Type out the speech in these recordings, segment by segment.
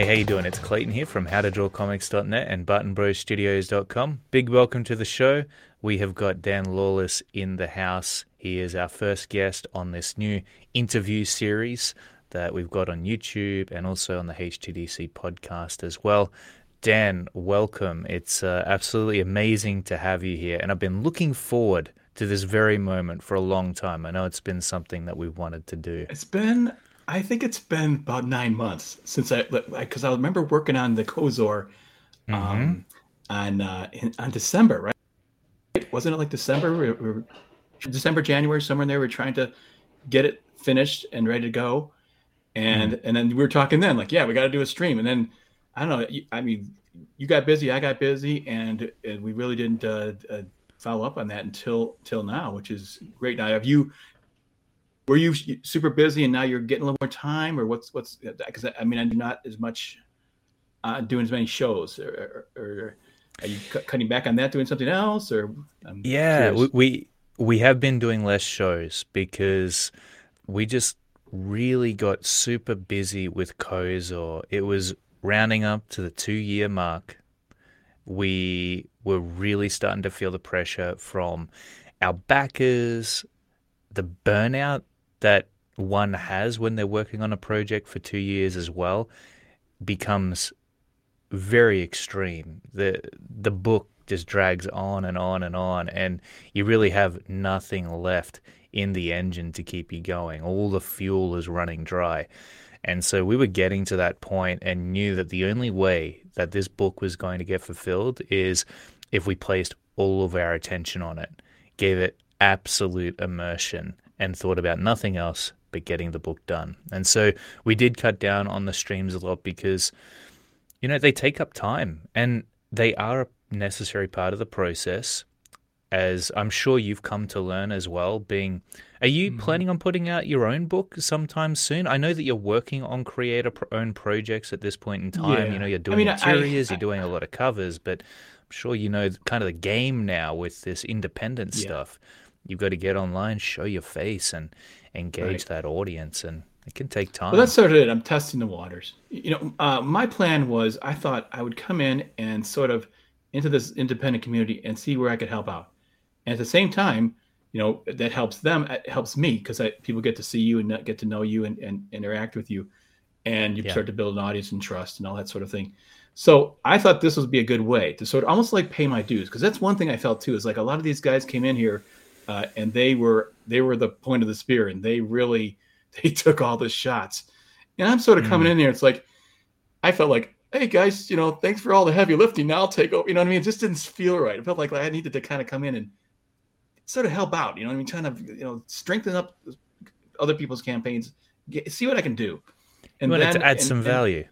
Hey, how you doing? It's Clayton here from howtodrawcomics.net and bartonbrostudios.com. Big welcome to the show. We have got Dan Lawless in the house. He is our first guest on this new interview series that we've got on YouTube and also on the HTDC podcast as well. Dan, welcome. It's uh, absolutely amazing to have you here, and I've been looking forward to this very moment for a long time. I know it's been something that we've wanted to do. It's been, I think it's been about nine months since I, because I remember working on the Kozor um, mm-hmm. on uh, in, on December, right? Wasn't it like December? We were, December, January, somewhere in there. We are trying to get it finished and ready to go, and mm-hmm. and then we were talking then, like, yeah, we got to do a stream, and then I don't know. I mean, you got busy, I got busy, and, and we really didn't uh, uh, follow up on that until till now, which is great. Now, have you were you super busy and now you're getting a little more time, or what's what's because I mean I'm not as much uh, doing as many shows, or, or, or are you cu- cutting back on that, doing something else, or I'm yeah, we, we we have been doing less shows because we just really got super busy with Kozor. It was rounding up to the two year mark, we were really starting to feel the pressure from our backers, the burnout that one has when they're working on a project for two years as well becomes very extreme. The the book just drags on and on and on and you really have nothing left in the engine to keep you going. All the fuel is running dry. And so we were getting to that point and knew that the only way that this book was going to get fulfilled is if we placed all of our attention on it, gave it absolute immersion, and thought about nothing else but getting the book done. And so we did cut down on the streams a lot because, you know, they take up time and they are a necessary part of the process as I'm sure you've come to learn as well. Being, are you mm-hmm. planning on putting out your own book sometime soon? I know that you're working on creator own projects at this point in time. Yeah. You know, you're doing I mean, interiors, I, I, you're doing a lot of covers, but I'm sure you know kind of the game now with this independent yeah. stuff. You've got to get online, show your face, and engage right. that audience, and it can take time. Well, that's sort of it. I'm testing the waters. You know, uh, my plan was I thought I would come in and sort of into this independent community and see where I could help out and at the same time you know that helps them it helps me because people get to see you and get to know you and, and interact with you and you yeah. start to build an audience and trust and all that sort of thing so i thought this would be a good way to sort of almost like pay my dues because that's one thing i felt too is like a lot of these guys came in here uh, and they were they were the point of the spear and they really they took all the shots and i'm sort of coming mm. in here it's like i felt like hey guys you know thanks for all the heavy lifting now i'll take over you know what i mean it just didn't feel right it felt like i needed to kind of come in and sort of help out. You know, what I mean, trying to you know strengthen up other people's campaigns, get, see what I can do, and then to add and, some and, value.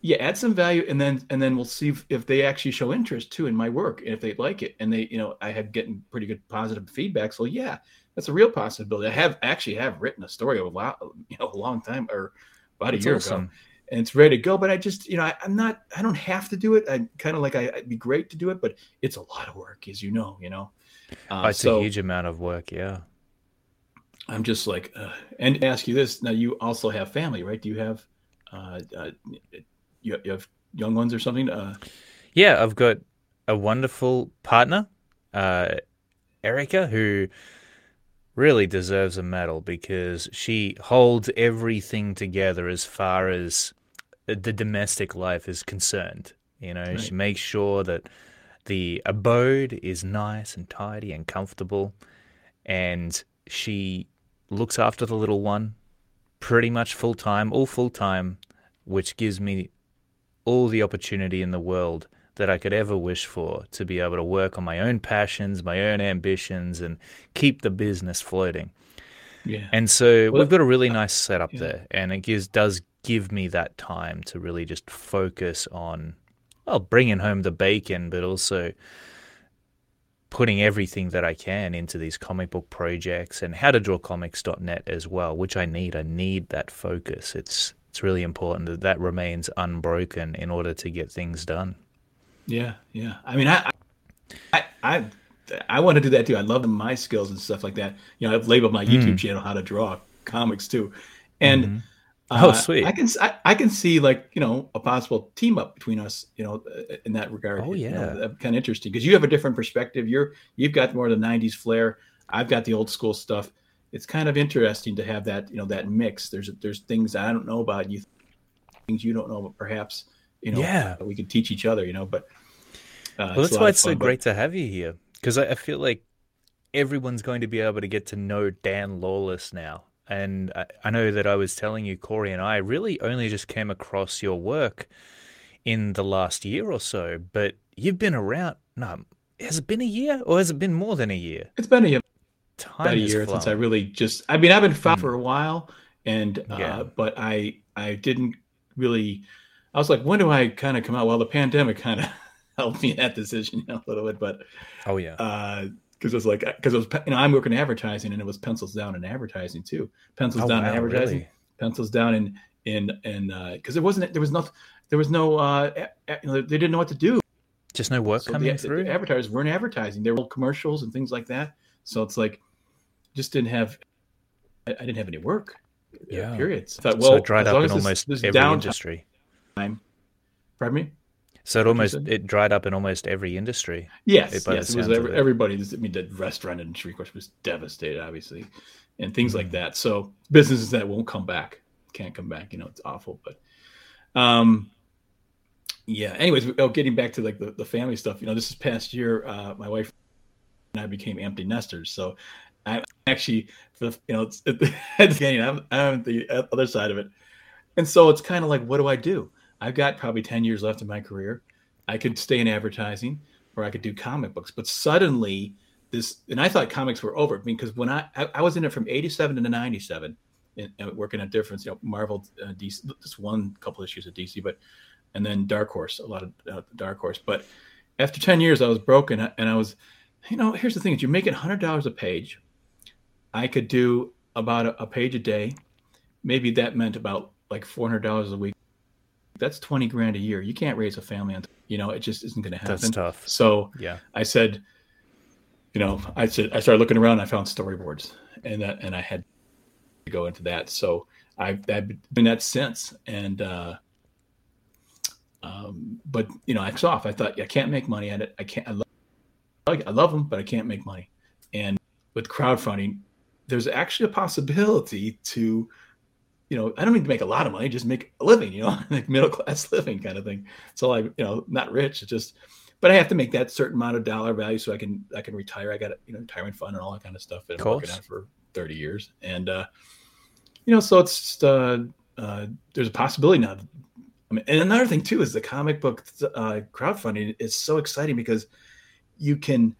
Yeah, add some value, and then and then we'll see if, if, they actually show interest too in my work, and if they like it, and they you know I have getting pretty good positive feedback. So yeah, that's a real possibility. I have actually have written a story a lot, you know, a long time or about that's a year awesome. ago and it's ready to go. But I just, you know, I, am not, I don't have to do it. I kind of like, I, would be great to do it, but it's a lot of work, as you know, you know. Uh, it's so, a huge amount of work. Yeah. I'm just like, uh, and ask you this now. You also have family, right? Do you have, uh, uh you, you, have young ones or something? Uh, yeah, I've got a wonderful partner, uh, Erica, who really deserves a medal because she holds everything together as far as the domestic life is concerned. You know, right. she makes sure that the abode is nice and tidy and comfortable, and she looks after the little one pretty much full time, all full time, which gives me all the opportunity in the world that I could ever wish for to be able to work on my own passions, my own ambitions, and keep the business floating. Yeah. And so well, we've got a really uh, nice setup yeah. there, and it gives does give me that time to really just focus on well, bringing home the bacon, but also putting everything that I can into these comic book projects and how to draw comics.net as well, which I need. I need that focus. It's it's really important that that remains unbroken in order to get things done. Yeah, yeah. I mean, I I I, I want to do that too. I love my skills and stuff like that. You know, I've labeled my mm. YouTube channel how to draw comics too. And mm-hmm. oh, sweet. I can I, I, can see like you know a possible team up between us, you know, in that regard. Oh yeah, you know, kind of interesting because you have a different perspective. You're you've got more of the '90s flair. I've got the old school stuff. It's kind of interesting to have that you know that mix. There's there's things I don't know about you, things you don't know, but perhaps you know yeah we could teach each other. You know, but uh, well, that's why it's fun, so great to have you here because I, I feel like everyone's going to be able to get to know Dan Lawless now and I, I know that I was telling you, Corey and I really only just came across your work in the last year or so, but you've been around. No, has it been a year or has it been more than a year? It's been a year. Time about a year flown. since I really just. I mean, I've been found mm. for a while, and uh, yeah. but I I didn't really. I was like, when do I kind of come out? Well, the pandemic kind of helped me in that decision a little bit, but oh yeah, uh, because it was like because it was you know I'm working advertising and it was pencils down in advertising too. Pencils oh, down wow, in advertising, really? pencils down in in in because uh, there wasn't there was no there was no uh you know, they didn't know what to do. Just no work so coming the, through. The advertisers weren't advertising. There were commercials and things like that. So it's like just didn't have I, I didn't have any work. Uh, yeah. Periods. I thought, well, so it dried up in almost this, this every industry. Time, pardon me. So it almost it dried up in almost every industry. Yes, it, yes, it was every, everybody. I mean, the restaurant industry, of course, was devastated, obviously, and things mm-hmm. like that. So businesses that won't come back can't come back. You know, it's awful. But, um, yeah. Anyways, oh, getting back to like the, the family stuff. You know, this is past year, uh, my wife and I became empty nesters. So I actually, you know, it's, at the beginning, I'm, I'm the other side of it, and so it's kind of like, what do I do? I've got probably 10 years left in my career. I could stay in advertising or I could do comic books. But suddenly, this, and I thought comics were over because when I, I, I was in it from 87 to 97, and, and working at different, you know, Marvel, uh, DC, just one couple issues of DC, but, and then Dark Horse, a lot of uh, Dark Horse. But after 10 years, I was broken and I was, you know, here's the thing is you're making $100 a page. I could do about a, a page a day. Maybe that meant about like $400 a week that's 20 grand a year. You can't raise a family on, you know, it just isn't going to happen. That's tough. So yeah, I said, you know, I said, I started looking around, I found storyboards and that, and I had to go into that. So I've, I've been doing that since. And, uh, um, but you know, I was off. I thought I can't make money at it. I can't, I love, I love them, but I can't make money. And with crowdfunding, there's actually a possibility to you know, I don't need to make a lot of money, just make a living, you know, like middle class living kind of thing. So I, you know, not rich, it's just, but I have to make that certain amount of dollar value so I can, I can retire. I got a, you know, retirement fund and all that kind of stuff that I'm working on for 30 years. And, uh, you know, so it's just, uh, uh, there's a possibility now. I mean, and another thing too is the comic book uh, crowdfunding is so exciting because you can,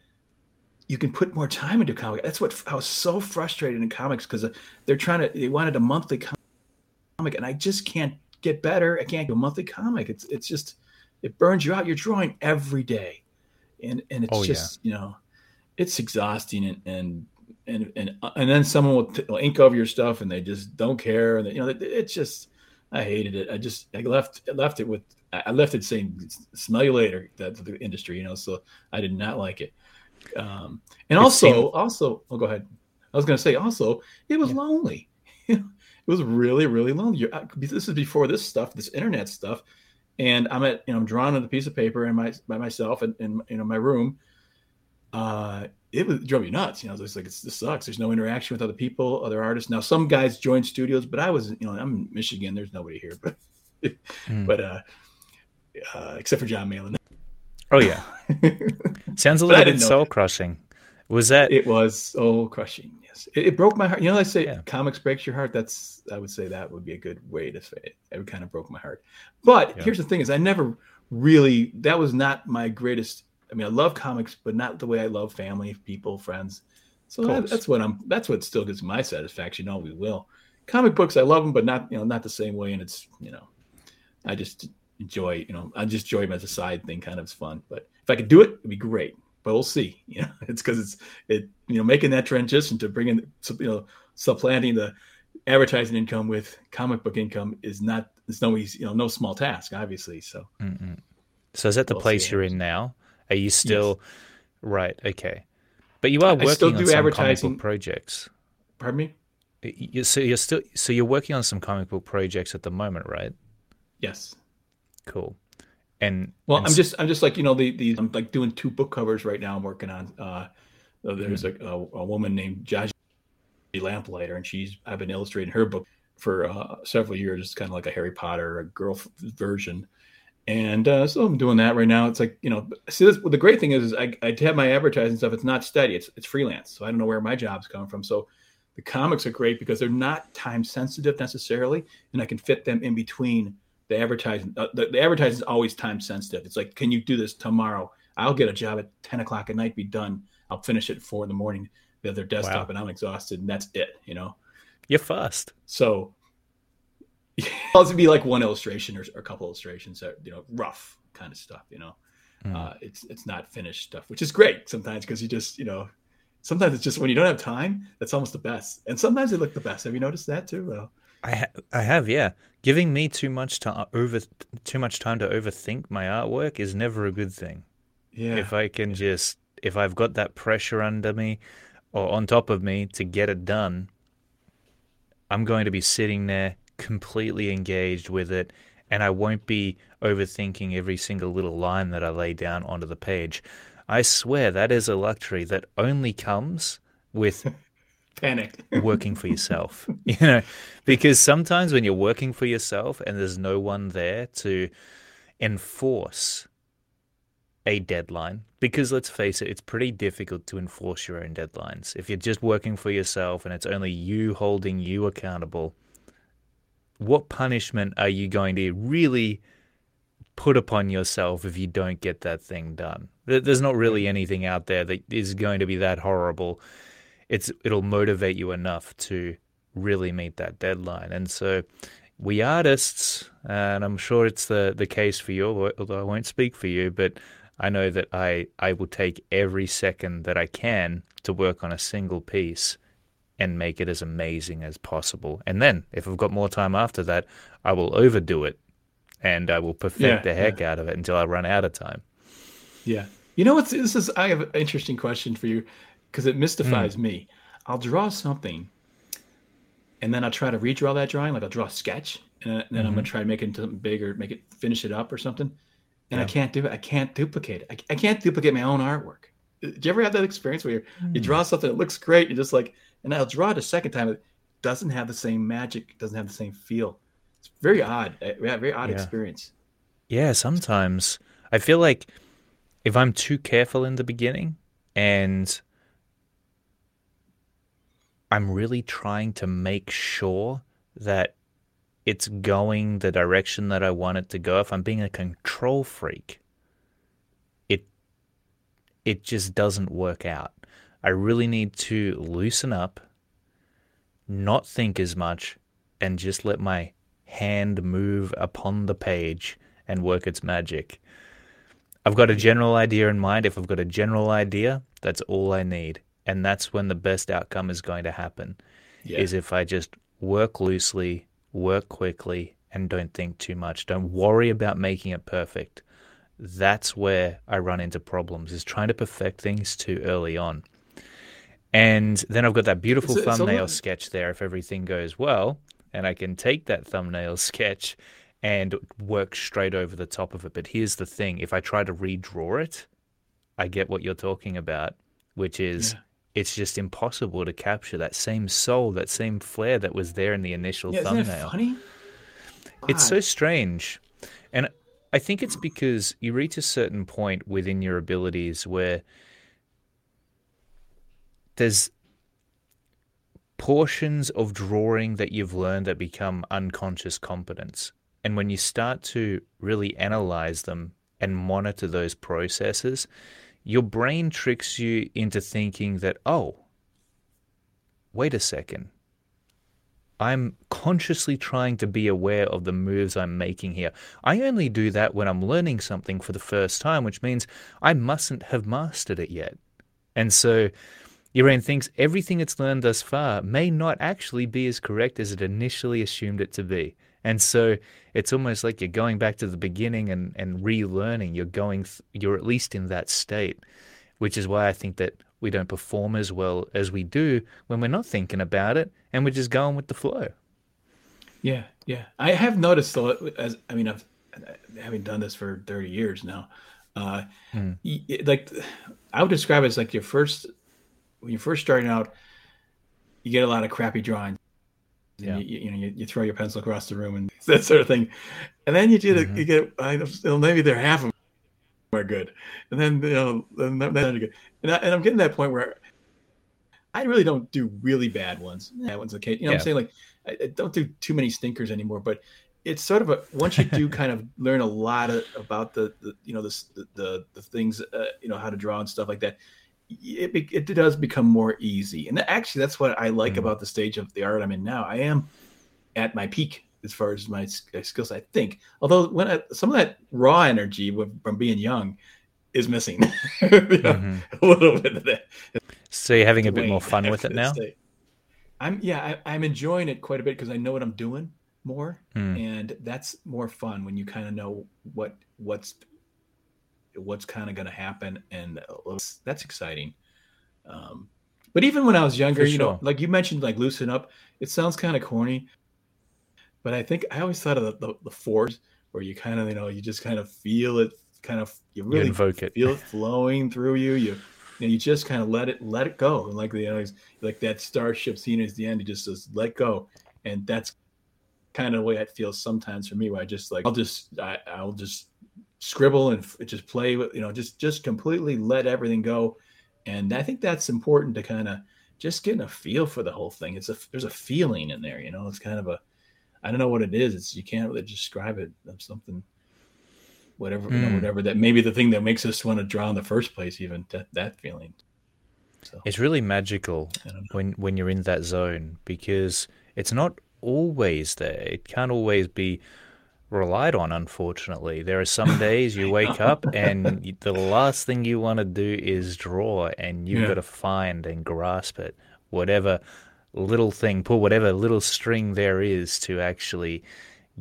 you can put more time into comic. That's what I was so frustrated in comics because uh, they're trying to. They wanted a monthly comic, and I just can't get better. I can't do a monthly comic. It's it's just it burns you out. You're drawing every day, and and it's oh, just yeah. you know, it's exhausting and and and and, uh, and then someone will, t- will, ink over your stuff and they just don't care and you know it's just I hated it. I just I left left it with I left it saying "smell you later." that the industry, you know. So I did not like it. Um, and also, seemed... also, oh, go ahead. I was going to say also, it was yeah. lonely. it was really really lonely. Uh, this is before this stuff, this internet stuff, and I'm at you know I'm drawing on a piece of paper and my by myself in, in you know my room. Uh, it was it drove me nuts. You know, it's like it's, this sucks. There's no interaction with other people, other artists. Now some guys join studios, but I was you know I'm in Michigan. There's nobody here, but mm. but uh, uh, except for John Malin. Oh yeah, sounds a little bit soul crushing. Was that? It was soul crushing. Yes, it, it, broke my heart. You know, I say yeah. comics breaks your heart. That's I would say that would be a good way to say it. It kind of broke my heart. But yeah. here's the thing: is I never really that was not my greatest. I mean, I love comics, but not the way I love family, people, friends. So that, that's what I'm. That's what still gives my satisfaction. We will. Comic books, I love them, but not you know not the same way. And it's you know, I just enjoy you know I just enjoy them as a side thing. Kind of it's fun. But if I could do it, it'd be great but we'll see. You know, it's because it's it you know making that transition to bringing you know supplanting the advertising income with comic book income is not it's no easy you know no small task obviously. So Mm-mm. so is that the we'll place you're in now? Are you still yes. right? Okay, but you are working on some advertising projects. Pardon me. You, so you're still so you're working on some comic book projects at the moment, right? Yes. Cool. And well, and I'm just I'm just like you know the these I'm like doing two book covers right now. I'm working on. uh There's mm-hmm. a, a, a woman named Jaji Lamplighter, and she's I've been illustrating her book for uh, several years. It's kind of like a Harry Potter, a girl version. And uh, so I'm doing that right now. It's like you know, see, this, well, the great thing is, is I, I have my advertising stuff. It's not steady. It's it's freelance, so I don't know where my job's coming from. So the comics are great because they're not time sensitive necessarily, and I can fit them in between the advertising. Uh, the, the advertising is always time sensitive. It's like, can you do this tomorrow? I'll get a job at 10 o'clock at night, be done. I'll finish it at four in the morning. The other desktop, wow. and I'm exhausted, and that's it. You know, you're fast. So it'll be like one illustration or, or, a couple illustrations that you know, rough kind of stuff. You know, mm. uh, it's it's not finished stuff, which is great sometimes because you just you know, sometimes it's just when you don't have time, that's almost the best, and sometimes they look the best. Have you noticed that too? Well, I ha- I have, yeah. Giving me too much to uh, over too much time to overthink my artwork is never a good thing. Yeah. If I can just if I've got that pressure under me or on top of me to get it done, I'm going to be sitting there completely engaged with it and I won't be overthinking every single little line that I lay down onto the page. I swear that is a luxury that only comes with panic. working for yourself you know because sometimes when you're working for yourself and there's no one there to enforce a deadline because let's face it it's pretty difficult to enforce your own deadlines. If you're just working for yourself and it's only you holding you accountable what punishment are you going to really put upon yourself if you don't get that thing done? There's not really anything out there that is going to be that horrible it's it'll motivate you enough to really meet that deadline. And so we artists, and I'm sure it's the, the case for you, although I won't speak for you, but I know that I, I will take every second that I can to work on a single piece and make it as amazing as possible. And then if I've got more time after that, I will overdo it and I will perfect yeah, the heck yeah. out of it until I run out of time. Yeah. You know what's this is I have an interesting question for you because it mystifies mm. me. I'll draw something, and then I'll try to redraw that drawing. Like I'll draw a sketch, and then mm-hmm. I'm gonna mm-hmm. try to make it into something big or make it finish it up or something. And yeah. I can't do it. I can't duplicate it. I, I, can't duplicate my own artwork. Do you ever have that experience where mm. you draw something that looks great, you're just like, and I'll draw it a second time. It doesn't have the same magic. Doesn't have the same feel. It's very odd. Very odd yeah. experience. Yeah, sometimes I feel like if I'm too careful in the beginning and I'm really trying to make sure that it's going the direction that I want it to go. If I'm being a control freak, it it just doesn't work out. I really need to loosen up, not think as much, and just let my hand move upon the page and work its magic. I've got a general idea in mind. If I've got a general idea, that's all I need and that's when the best outcome is going to happen yeah. is if i just work loosely work quickly and don't think too much. Don't worry about making it perfect. That's where i run into problems is trying to perfect things too early on. And then i've got that beautiful it's, thumbnail it's sketch there if everything goes well and i can take that thumbnail sketch and work straight over the top of it. But here's the thing if i try to redraw it i get what you're talking about which is yeah it's just impossible to capture that same soul, that same flair that was there in the initial yeah, thumbnail. funny? It's so strange. And I think it's because you reach a certain point within your abilities where there's portions of drawing that you've learned that become unconscious competence. And when you start to really analyze them and monitor those processes, your brain tricks you into thinking that, oh, wait a second. I'm consciously trying to be aware of the moves I'm making here. I only do that when I'm learning something for the first time, which means I mustn't have mastered it yet. And so brain thinks everything it's learned thus far may not actually be as correct as it initially assumed it to be. And so it's almost like you're going back to the beginning and, and relearning. You're going, th- you're at least in that state, which is why I think that We don't perform as well as we do when we're not thinking about it and we're just going with the flow. Yeah, yeah. I have noticed though, as I mean, I've having done this for 30 years now. Uh, mm. like I would describe it as like your first when you're first starting out, you get a lot of crappy drawings. Yeah. You, you, know, you, you, throw your pencil across the room and that sort of thing, and then you do the, mm-hmm. you get I, maybe they're half of them are good, and then you know then, then they're good, and, I, and I'm getting that point where I really don't do really bad ones. That one's okay. You know, yeah. I'm saying like I, I don't do too many stinkers anymore, but it's sort of a once you do kind of learn a lot of, about the, the you know the the, the things uh, you know how to draw and stuff like that it, it does become more easy. And actually that's what i like mm-hmm. about the stage of the art i'm in now. I am at my peak as far as my skills i think. Although when I, some of that raw energy from being young is missing. You know, mm-hmm. a little bit of that. So you're having a bit more fun with it now? i'm yeah I, i'm enjoying it quite a bit because i know what i'm doing more. Mm. and that's more fun when you kind of know what what's what's kind of going to happen and that's exciting. Um, but even when i was younger you know like you mentioned like loosen up it sounds kind of corny but i think i always thought of the, the, the force where you kind of you know you just kind of feel it kind of you really you invoke it. feel it flowing through you you you, know, you just kind of let it let it go and like the you know, like that starship scene at the end you just says let go and that's kind of the way it feels sometimes for me where I just like I'll just I, I'll just scribble and just play with you know just just completely let everything go and I think that's important to kind of just getting a feel for the whole thing it's a there's a feeling in there you know it's kind of a I don't know what it is it's you can't really describe it of something whatever mm. you know, hmm. whatever that maybe the thing that makes us want to draw in the first place even that, that feeling so, it's really magical when when you're in that zone because it's not always there. It can't always be relied on, unfortunately. There are some days you wake up and the last thing you want to do is draw, and you've yeah. got to find and grasp it, whatever little thing, pull whatever little string there is to actually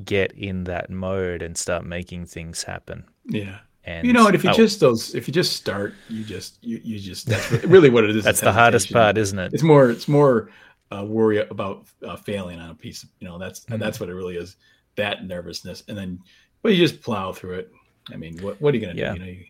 get in that mode and start making things happen. Yeah. And you know, and if you oh, just those, if you just start, you just, you, you just, that's really what it is. that's the hardest part, isn't it? It's more, it's more uh, worry about uh, failing on a piece. Of, you know, that's mm-hmm. that's what it really is. That nervousness, and then but you just plow through it. I mean, what what are you gonna yeah. do? You know, you,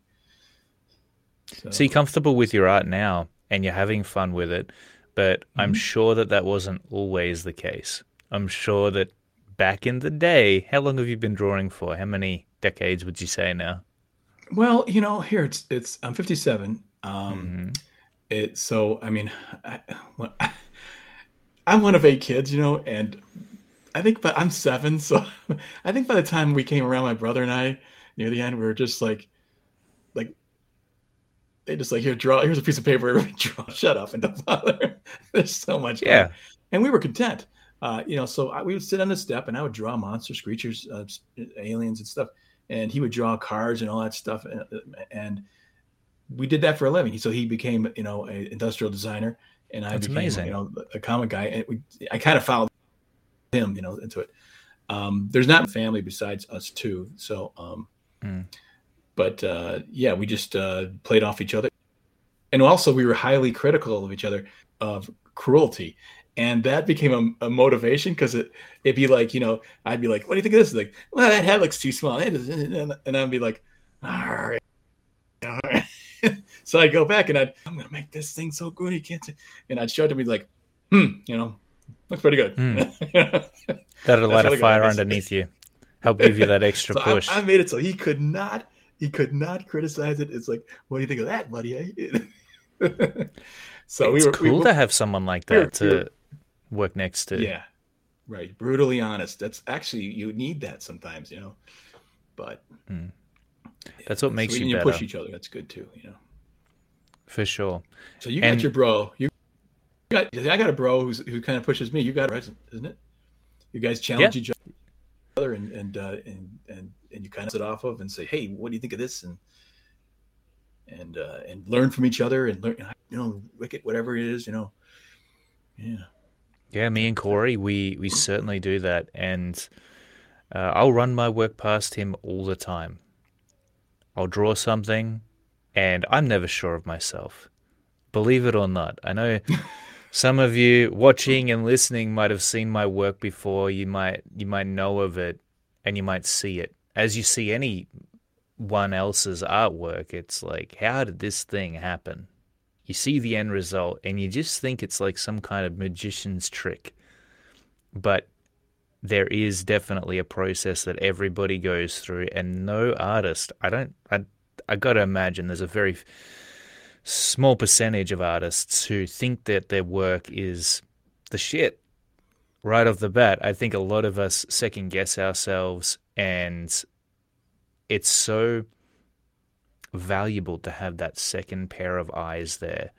so. so you're comfortable with your art now, and you're having fun with it. But mm-hmm. I'm sure that that wasn't always the case. I'm sure that back in the day, how long have you been drawing for? How many decades would you say now? Well, you know, here it's it's I'm 57. Um, mm-hmm. It so I mean, I, well, I'm one of eight kids, you know, and I think, but I'm seven, so I think by the time we came around, my brother and I, near the end, we were just like, like, they just like here, draw. Here's a piece of paper. Draw. Shut up and don't bother. There's so much. Yeah, and we were content. Uh, you know, so I, we would sit on the step, and I would draw monsters, creatures, uh, aliens, and stuff, and he would draw cars and all that stuff, and, and we did that for a living. So he became, you know, an industrial designer and I That's became amazing. you know a comic guy. And we, I kind of followed him, you know, into it. Um, there's not family besides us two, so um, mm. but uh, yeah, we just uh, played off each other, and also we were highly critical of each other of cruelty. And that became a, a motivation because it it'd be like you know I'd be like what do you think of this like well that head looks too small and I'd be like all right, all right. so I'd go back and I'd, I'm gonna make this thing so good you can't. And I'd show it to me like, hmm, you know, looks pretty good. Mm. That'll light a fire underneath you, help give you that extra so push. I, I, made it so he could not, he could not criticize it. It's like, what do you think of that, buddy? so it's we were, cool we were, to have someone like that were, to work next to. Yeah, right. Brutally honest. That's actually you need that sometimes, you know. But. Mm. That's what makes so you, you push each other. That's good too, you know. For sure. So you got your bro. You got. I got a bro who's who kind of pushes me. You got it, isn't it? You guys challenge yeah. each other and and uh, and and and you kind of sit off of and say, hey, what do you think of this? And and uh, and learn from each other and learn, you know, wicked whatever it is, you know. Yeah. Yeah, me and Corey, we we certainly do that, and uh, I'll run my work past him all the time. I'll draw something, and I'm never sure of myself. Believe it or not. I know some of you watching and listening might have seen my work before. You might you might know of it and you might see it. As you see anyone else's artwork, it's like, how did this thing happen? You see the end result and you just think it's like some kind of magician's trick. But there is definitely a process that everybody goes through and no artist, I don't I I got to imagine there's a very small percentage of artists who think that their work is the shit right off the bat. I think a lot of us second guess ourselves, and it's so valuable to have that second pair of eyes there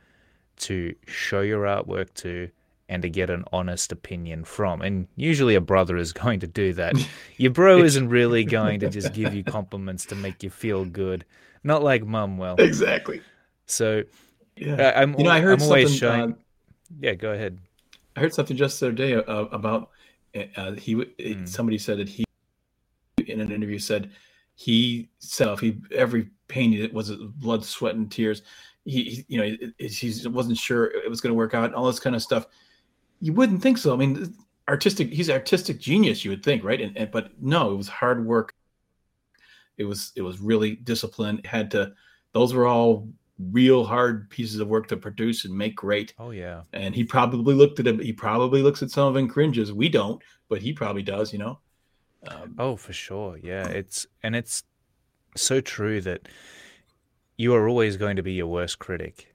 to show your artwork to and to get an honest opinion from. And usually a brother is going to do that. Your bro isn't really going to just give you compliments to make you feel good. Not like mum will. Exactly. So, yeah, I'm, you know, I heard I'm always something. showing. Uh, yeah, go ahead. I heard something just the other day uh, about uh, he. Hmm. Somebody said that he, in an interview, said he said if he every painting it was blood, sweat, and tears. He, he you know, it, he wasn't sure it was going to work out, and all this kind of stuff. You wouldn't think so. I mean, artistic. He's artistic genius. You would think, right? And, and but no, it was hard work. It was it was really disciplined. Had to. Those were all real hard pieces of work to produce and make great. Oh yeah. And he probably looked at him. He probably looks at some of them cringes. We don't, but he probably does. You know. Um, oh, for sure. Yeah. It's and it's so true that you are always going to be your worst critic.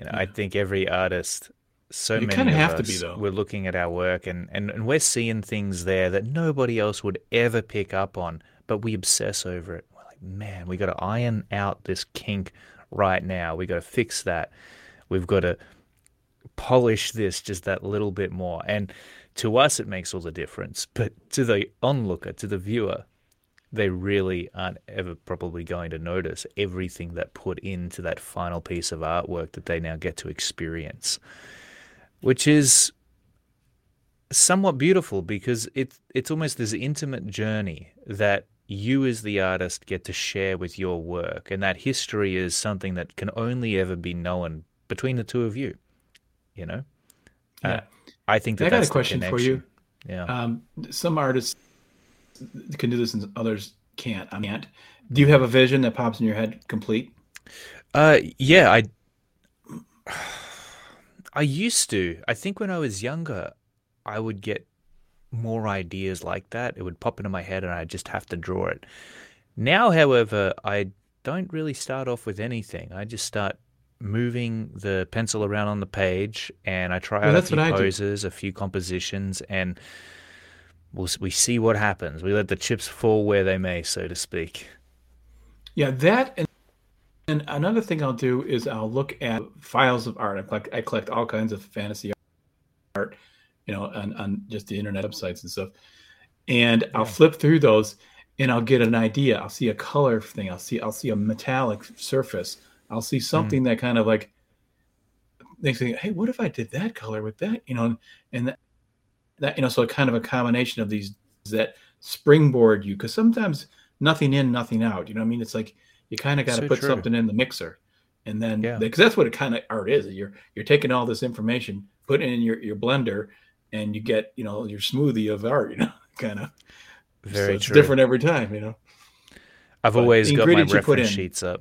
You know, yeah. I think every artist, so you many of have us, to be though. We're looking at our work and, and and we're seeing things there that nobody else would ever pick up on, but we obsess over it man, we got to iron out this kink right now. We got to fix that. We've got to polish this just that little bit more. And to us, it makes all the difference. But to the onlooker, to the viewer, they really aren't ever probably going to notice everything that put into that final piece of artwork that they now get to experience, which is somewhat beautiful because it's it's almost this intimate journey that you as the artist get to share with your work and that history is something that can only ever be known between the two of you you know? Yeah. Uh, i think that i got that's a question for you. yeah. Um, some artists can do this and others can't. I can't. Do you have a vision that pops in your head complete? Uh yeah i i used to. I think when i was younger i would get more ideas like that. It would pop into my head and I'd just have to draw it. Now, however, I don't really start off with anything. I just start moving the pencil around on the page and I try well, out a few poses, a few compositions, and we'll, we see what happens. We let the chips fall where they may, so to speak. Yeah, that and, and another thing I'll do is I'll look at files of art. I collect, I collect all kinds of fantasy art you know, on, on just the internet websites and stuff. And yeah. I'll flip through those and I'll get an idea. I'll see a color thing. I'll see I'll see a metallic surface. I'll see something mm. that kind of like makes me, hey, what if I did that color with that? You know, and that, that you know, so kind of a combination of these that springboard you because sometimes nothing in, nothing out. You know what I mean? It's like you kind of got to so put true. something in the mixer. And then because yeah. that's what it kind of art is. You're you're taking all this information, putting it in your, your blender, and you get you know your smoothie of art you know kind of very so it's true. different every time you know? I've but always got my reference sheets up.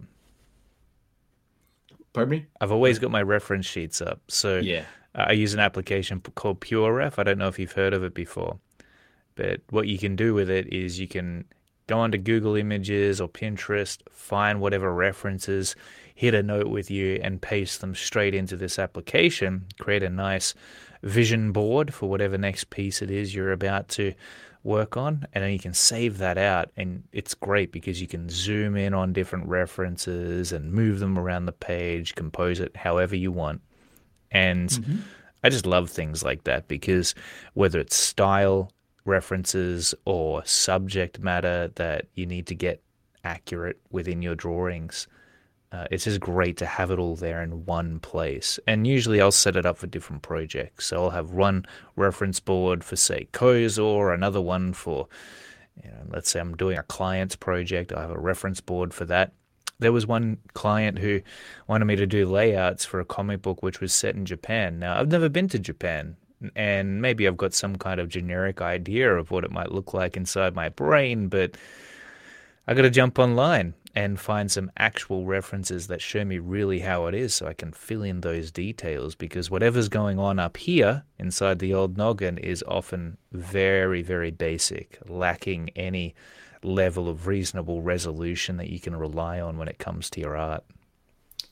Pardon me? I've always got my reference sheets up. So yeah. Uh, i use an application called pureref i don't know if you've heard of it before. But what you can do with it is you can go onto google images or pinterest find whatever references hit a note with you and paste them straight into this application create a nice vision board for whatever next piece it is you're about to work on and then you can save that out and it's great because you can zoom in on different references and move them around the page compose it however you want and mm-hmm. i just love things like that because whether it's style references or subject matter that you need to get accurate within your drawings uh, it's just great to have it all there in one place. And usually I'll set it up for different projects. So I'll have one reference board for, say, Kozor, another one for, you know, let's say I'm doing a client's project. I have a reference board for that. there was one client who wanted me to do layouts for a comic book which was set in Japan. Now, I've never been to Japan, and maybe I've got some kind of generic idea of what it might look like inside my brain, but I got to jump online and find some actual references that show me really how it is so I can fill in those details because whatever's going on up here inside the old noggin is often very, very basic, lacking any level of reasonable resolution that you can rely on when it comes to your art.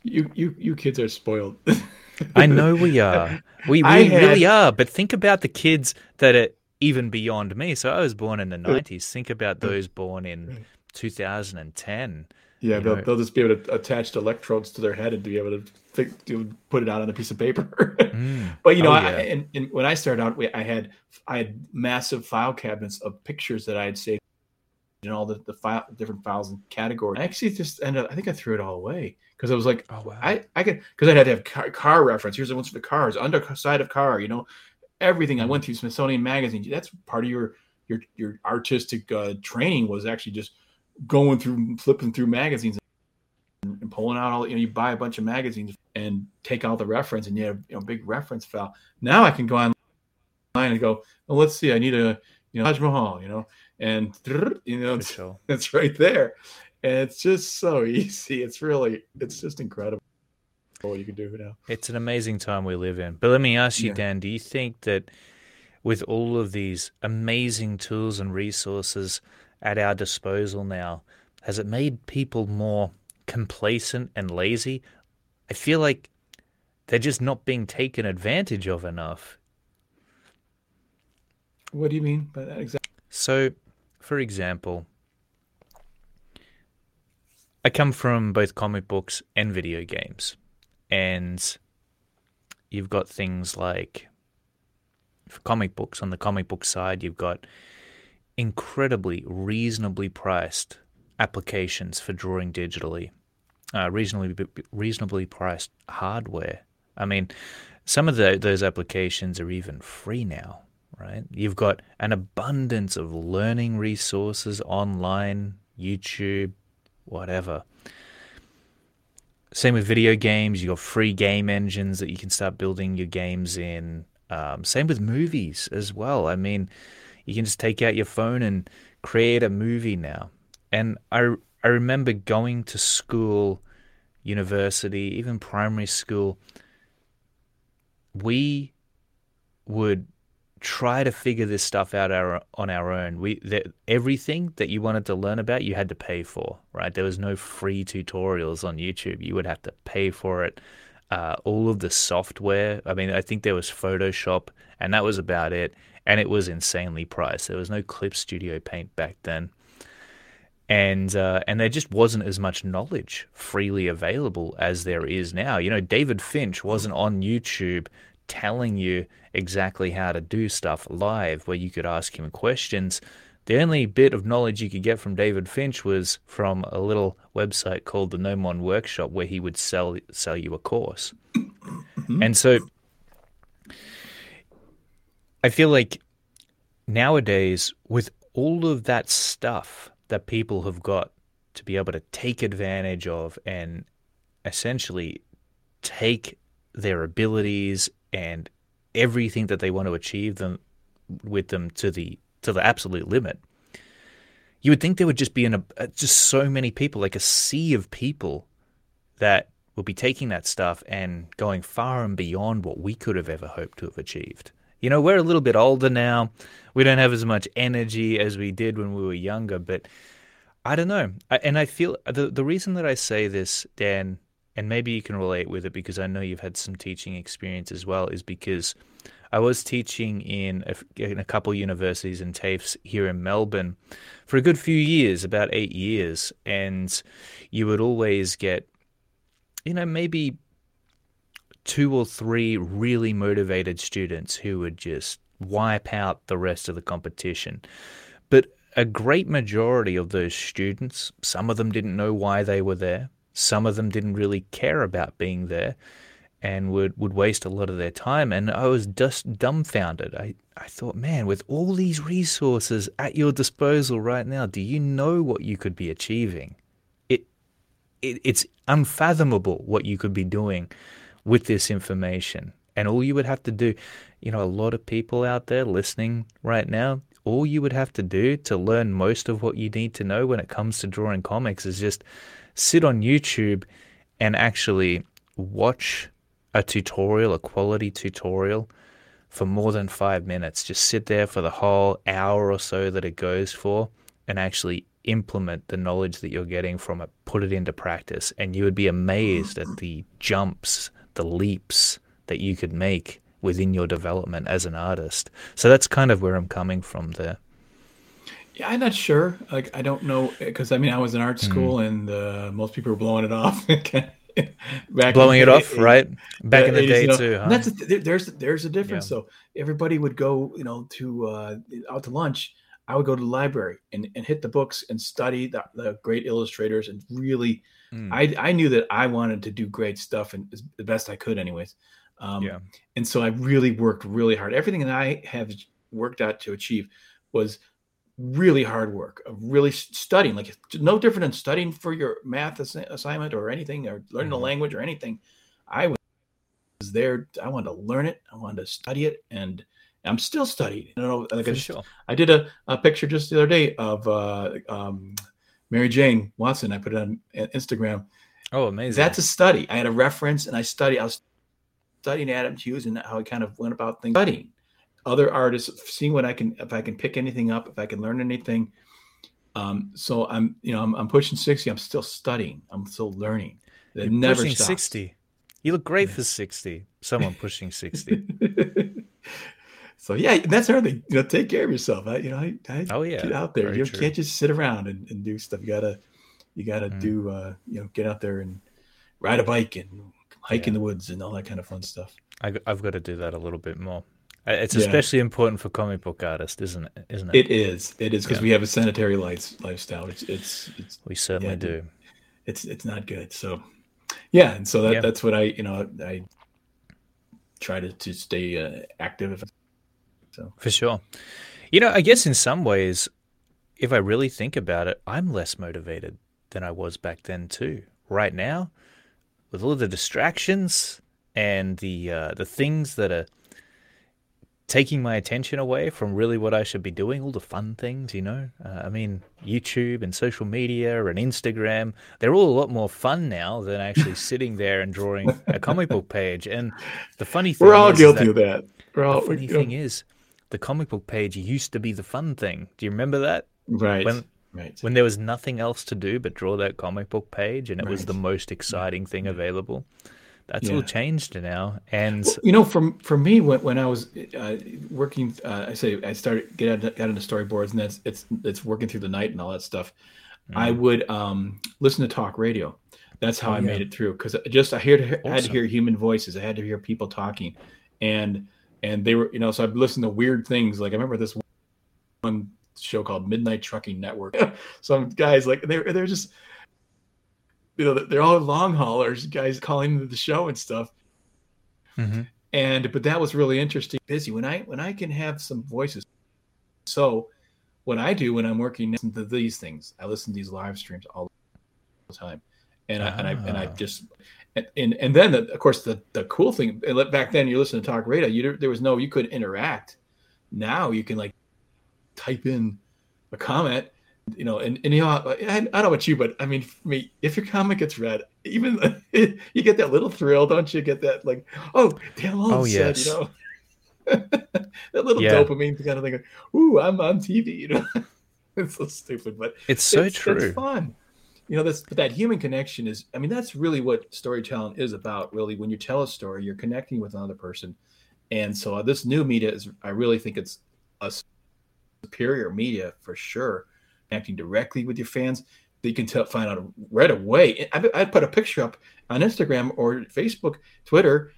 You you you kids are spoiled. I know we are. We, we had... really are. But think about the kids that are even beyond me. So I was born in the 90s. Think about those born in 2010. Yeah, they'll, they'll just be able to attach the electrodes to their head and be able to, think, to put it out on a piece of paper. mm. But you know, oh, yeah. I, and, and, when I started out, I had I had massive file cabinets of pictures that I had saved in all the, the file, different files and categories. I actually just ended. Up, I think I threw it all away because I was like, oh wow, I I could because I had to have car, car reference. Here's the ones for the cars, underside of car. You know, everything. I went through Smithsonian Magazine. That's part of your your your artistic uh, training was actually just going through flipping through magazines and, pulling out all you know you buy a bunch of magazines and take out the reference and you have you know big reference file. Now i can go online and go well let's see i need a you know Taj Mahal you know and you know it's, it's right there. And it's just so easy. It's really it's just incredible what you can do now. It's an amazing time we live in. But let me ask you yeah. dan do you think that with all of these amazing tools and resources at our disposal now, has it made people more complacent and lazy? I feel like they're just not being taken advantage of enough. What do you mean by that exactly? So, for example, I come from both comic books and video games, and you've got things like for comic books on the comic book side, you've got incredibly reasonably priced applications for drawing digitally, uh, reasonably reasonably priced hardware. I mean, some of the, those applications are even free now, right? You've got an abundance of learning resources online, YouTube, whatever. Same with video games. You've got free game engines that you can start building your games in. Um, same with movies as well. I mean, you can just take out your phone and create a movie now. And I I remember going to school, university, even primary school. We would try to figure this stuff out our, on our own. We everything that you wanted to learn about, you had to pay for. Right? There was no free tutorials on YouTube. You would have to pay for it. Uh, all of the software. I mean, I think there was Photoshop, and that was about it and it was insanely priced. There was no Clip Studio Paint back then, and uh, and there just wasn't as much knowledge freely available as there is now. You know, David Finch wasn't on YouTube telling you exactly how to do stuff live, where you could ask him questions. The only bit of knowledge you could get from David Finch was from a little website called the Gnomon Workshop, where he would sell sell you a course. Mm-hmm. And so I feel like nowadays, with all of that stuff that people have got to be able to take advantage of and essentially take their abilities and everything that they want to achieve them with them to the to the absolute limit. You would think there would just be in a just so many people, like a sea of people, that will be taking that stuff and going far and beyond what we could have ever hoped to have achieved. You know, we're a little bit older now. We don't have as much energy as we did when we were younger, but I don't know. I, and I feel the the reason that I say this, Dan, and maybe you can relate with it because I know you've had some teaching experience as well, is because I was teaching in a, in a couple universities and TAFEs here in Melbourne for a good few years, about eight years, and you would always get, you know, maybe two or three really motivated students who would just wipe out the rest of the competition. But a great majority of those students, some of them didn't know why they were there, some of them didn't really care about being there and would, would waste a lot of their time. And I was just dumbfounded. I, I thought, man, with all these resources at your disposal right now, do you know what you could be achieving? It it, it's unfathomable what you could be doing with this information. And all you would have to do, you know, a lot of people out there listening right now, all you would have to do to learn most of what you need to know when it comes to drawing comics is just sit on YouTube and actually watch a tutorial, a quality tutorial for more than five minutes. Just sit there for the whole hour or so that it goes for and actually implement the knowledge that you're getting from it, put it into practice, and you would be amazed at the jumps, the leaps that you could make within your development as an artist. So that's kind of where I'm coming from there. Yeah, I'm not sure. Like, I don't know because I mean, I was in art hmm. school, mm. and uh, most people were blowing it off. Back blowing it off, right? Back in the day you know, too. Huh? That's a, there's there's a difference. Yeah. So everybody would go, you know, to uh, out to lunch. I would go to the library and, and hit the books and study the, the great illustrators and really, mm. I I knew that I wanted to do great stuff and the best I could, anyways. Um, yeah. And so I really worked really hard. Everything that I have worked out to achieve was really hard work of really studying like no different than studying for your math ass- assignment or anything or learning mm-hmm. a language or anything. I was there i wanted to learn it i wanted to study it and i'm still studying you know like I, just, sure. I did a, a picture just the other day of uh, um, mary jane watson i put it on instagram. Oh amazing. That's a study. I had a reference and i studied i was studying adam hughes and how he kind of went about things. Studying other artists, seeing what I can, if I can pick anything up, if I can learn anything. Um, so I'm, you know, I'm, I'm pushing 60. I'm still studying. I'm still learning. It You're never pushing stops. 60. You look great for 60. Someone pushing 60. so yeah, that's another thing. You know, take care of yourself. I, you know, I, I oh yeah, get out there. Very you can't just sit around and, and, do stuff. You gotta, you gotta mm. do, uh, you know, get out there and ride a bike and hike yeah. in the woods and all that kind of fun stuff. I, I've got to do that a little bit more. Uh, it's yeah. especially important for comic book artists, isn't it? Isn't it? It is. It is because yeah. we have a sanitary life, lifestyle. It's, it's, it's we certainly yeah, do. It's it's not good. So yeah, and so that, that's what I you know I try to to stay uh, active. So for sure, you know, I guess in some ways, if I really think about it, I'm less motivated than I was back then too. Right now, with all the distractions and the uh, the things that are taking my attention away from really what I should be doing, all the fun things, you know. Uh, I mean, YouTube and social media and Instagram, they're all a lot more fun now than actually sitting there and drawing a comic book page. And the funny thing We're all guilty that, of that. We're all, the funny thing is, the comic book page used to be the fun thing. Do you remember that? Right. When, right. when there was nothing else to do but draw that comic book page and it right. was the most exciting thing available that's yeah. all changed now. And well, you know, from for me, when, when I was uh, working, uh, I say I started get out, got into storyboards, and that's it's it's working through the night and all that stuff. Mm. I would um, listen to talk radio. That's how oh, I yeah. made it through because just I hear awesome. I had to hear human voices. I had to hear people talking, and and they were you know so I listened to weird things. Like I remember this one show called Midnight Trucking Network. Some guys like they're they're just you know they're all long haulers guys calling into the show and stuff mm-hmm. and but that was really interesting busy when i when i can have some voices so what i do when i'm working listen to these things i listen to these live streams all the time and, ah. I, and i and i ah. just and and, and then the, of course the the cool thing back then you listen to talk radio you there was no you could interact now you can like type in a comment you know, and, and you know, I, I don't know about you, but I mean, for me, if your comic gets read, even you get that little thrill, don't you? Get that like, oh, damn, oh, said, yes. you know, that little yeah. dopamine kind of thing. Ooh, I'm on TV. You know, it's so stupid, but it's so it's, true. It's fun. You know, that's but that human connection is. I mean, that's really what storytelling is about. Really, when you tell a story, you're connecting with another person, and so uh, this new media is. I really think it's a superior media for sure connecting directly with your fans that you can tell, find out right away. I, I put a picture up on Instagram or Facebook, Twitter.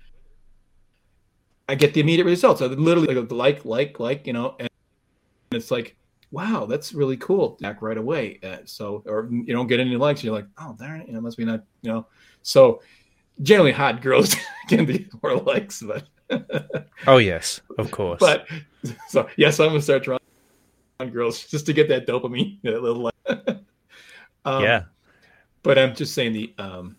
I get the immediate results. I literally like, like, like, you know, and it's like, wow, that's really cool. Back right away. Uh, so, or you don't get any likes. You're like, oh, darn it, you know, must be not, you know. So, generally, hot girls can be more likes, but. oh yes, of course. But so yes, I'm gonna start drawing girls just to get that dopamine. That little, um, yeah. but I'm just saying the um,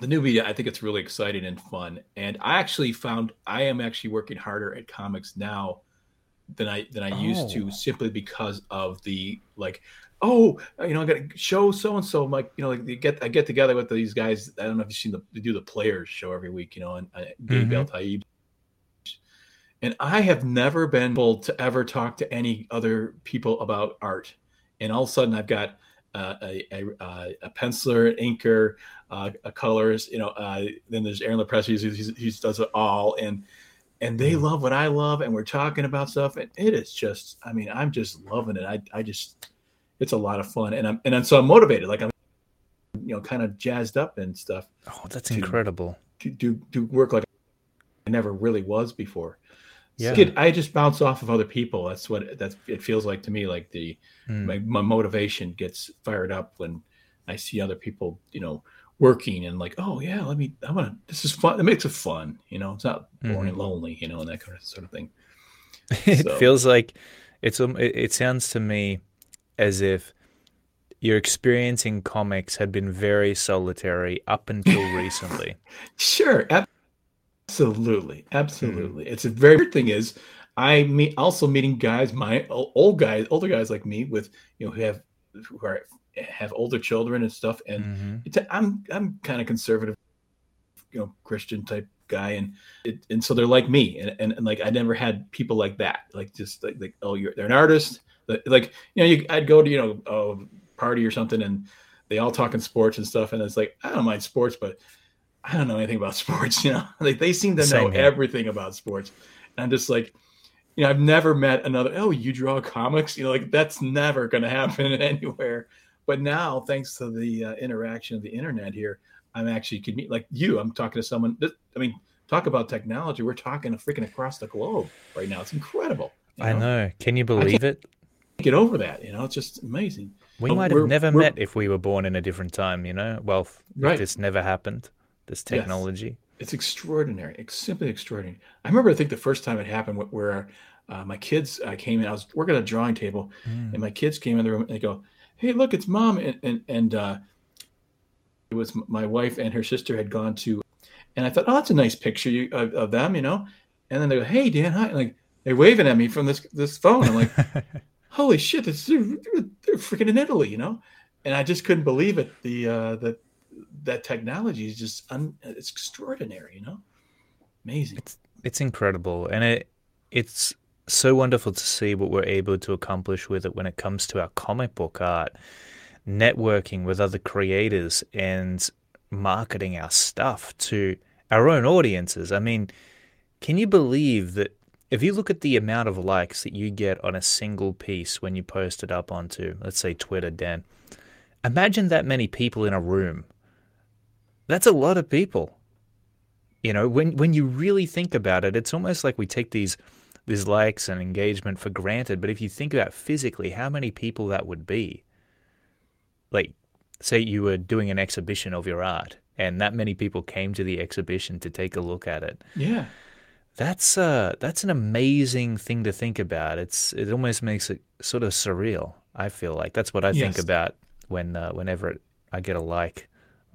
the new media. I think it's really exciting and fun. And I actually found I am actually working harder at comics now than I than I oh. used to, oh. simply because of the like. Oh, you know, I got to show so and so. Like, you know, like you get I get together with these guys. I don't know if you've seen the they do the players show every week. You know, and uh, Gabe mm-hmm. And I have never been able to ever talk to any other people about art. And all of a sudden, I've got uh, a, a, a, penciler, an inker, uh, a colors. You know, uh, then there's Aaron LaPresse who he does it all, and and they mm. love what I love, and we're talking about stuff, and it is just, I mean, I'm just loving it. I I just, it's a lot of fun, and I'm and I'm, so I'm motivated, like I'm, you know, kind of jazzed up and stuff. Oh, that's to, incredible. To do do work like I never really was before yeah. I just bounce off of other people. That's what that's it feels like to me. Like the mm. my, my motivation gets fired up when I see other people, you know, working and like, oh yeah, let me. I want to. This is fun. It makes it fun. You know, it's not boring and lonely. You know, and that kind of sort of thing. it so. feels like it's. Um, it, it sounds to me as if your experience in comics had been very solitary up until recently. sure, Absolutely, absolutely. Mm-hmm. It's a very weird thing is I meet also meeting guys, my old guys, older guys like me, with you know who have who are have older children and stuff, and mm-hmm. I'm I'm kind of conservative, you know, Christian type guy, and it, and so they're like me, and, and, and like I never had people like that, like just like like oh you're they're an artist, like you know you, I'd go to you know a party or something, and they all talking sports and stuff, and it's like I don't mind sports, but I don't know anything about sports, you know. Like they seem to Same know here. everything about sports. And I'm just like, you know, I've never met another, oh, you draw comics, you know, like that's never going to happen anywhere. But now, thanks to the uh, interaction of the internet here, I'm actually could meet like you. I'm talking to someone. That, I mean, talk about technology. We're talking freaking across the globe right now. It's incredible. You know? I know. Can you believe it? Get over that. You know, it's just amazing. We but might have never met if we were born in a different time. You know, well, if right. this never happened this technology. Yes. It's extraordinary. It's simply extraordinary. I remember, I think the first time it happened where uh, my kids uh, came in, I was working at a drawing table mm. and my kids came in the room and they go, Hey, look, it's mom. And, and, and uh, it was my wife and her sister had gone to, and I thought, oh, that's a nice picture of, of them, you know? And then they go, Hey, Dan, hi. And like, they're waving at me from this, this phone. I'm like, holy shit, this, they're, they're freaking in Italy, you know? And I just couldn't believe it. The, uh, the, that technology is just un, it's extraordinary, you know, amazing. It's it's incredible, and it it's so wonderful to see what we're able to accomplish with it when it comes to our comic book art, networking with other creators, and marketing our stuff to our own audiences. I mean, can you believe that if you look at the amount of likes that you get on a single piece when you post it up onto, let's say, Twitter, Dan, imagine that many people in a room that's a lot of people. You know, when when you really think about it, it's almost like we take these these likes and engagement for granted. But if you think about physically how many people that would be, like say you were doing an exhibition of your art and that many people came to the exhibition to take a look at it. Yeah. That's uh that's an amazing thing to think about. It's it almost makes it sort of surreal. I feel like that's what I yes. think about when uh, whenever I get a like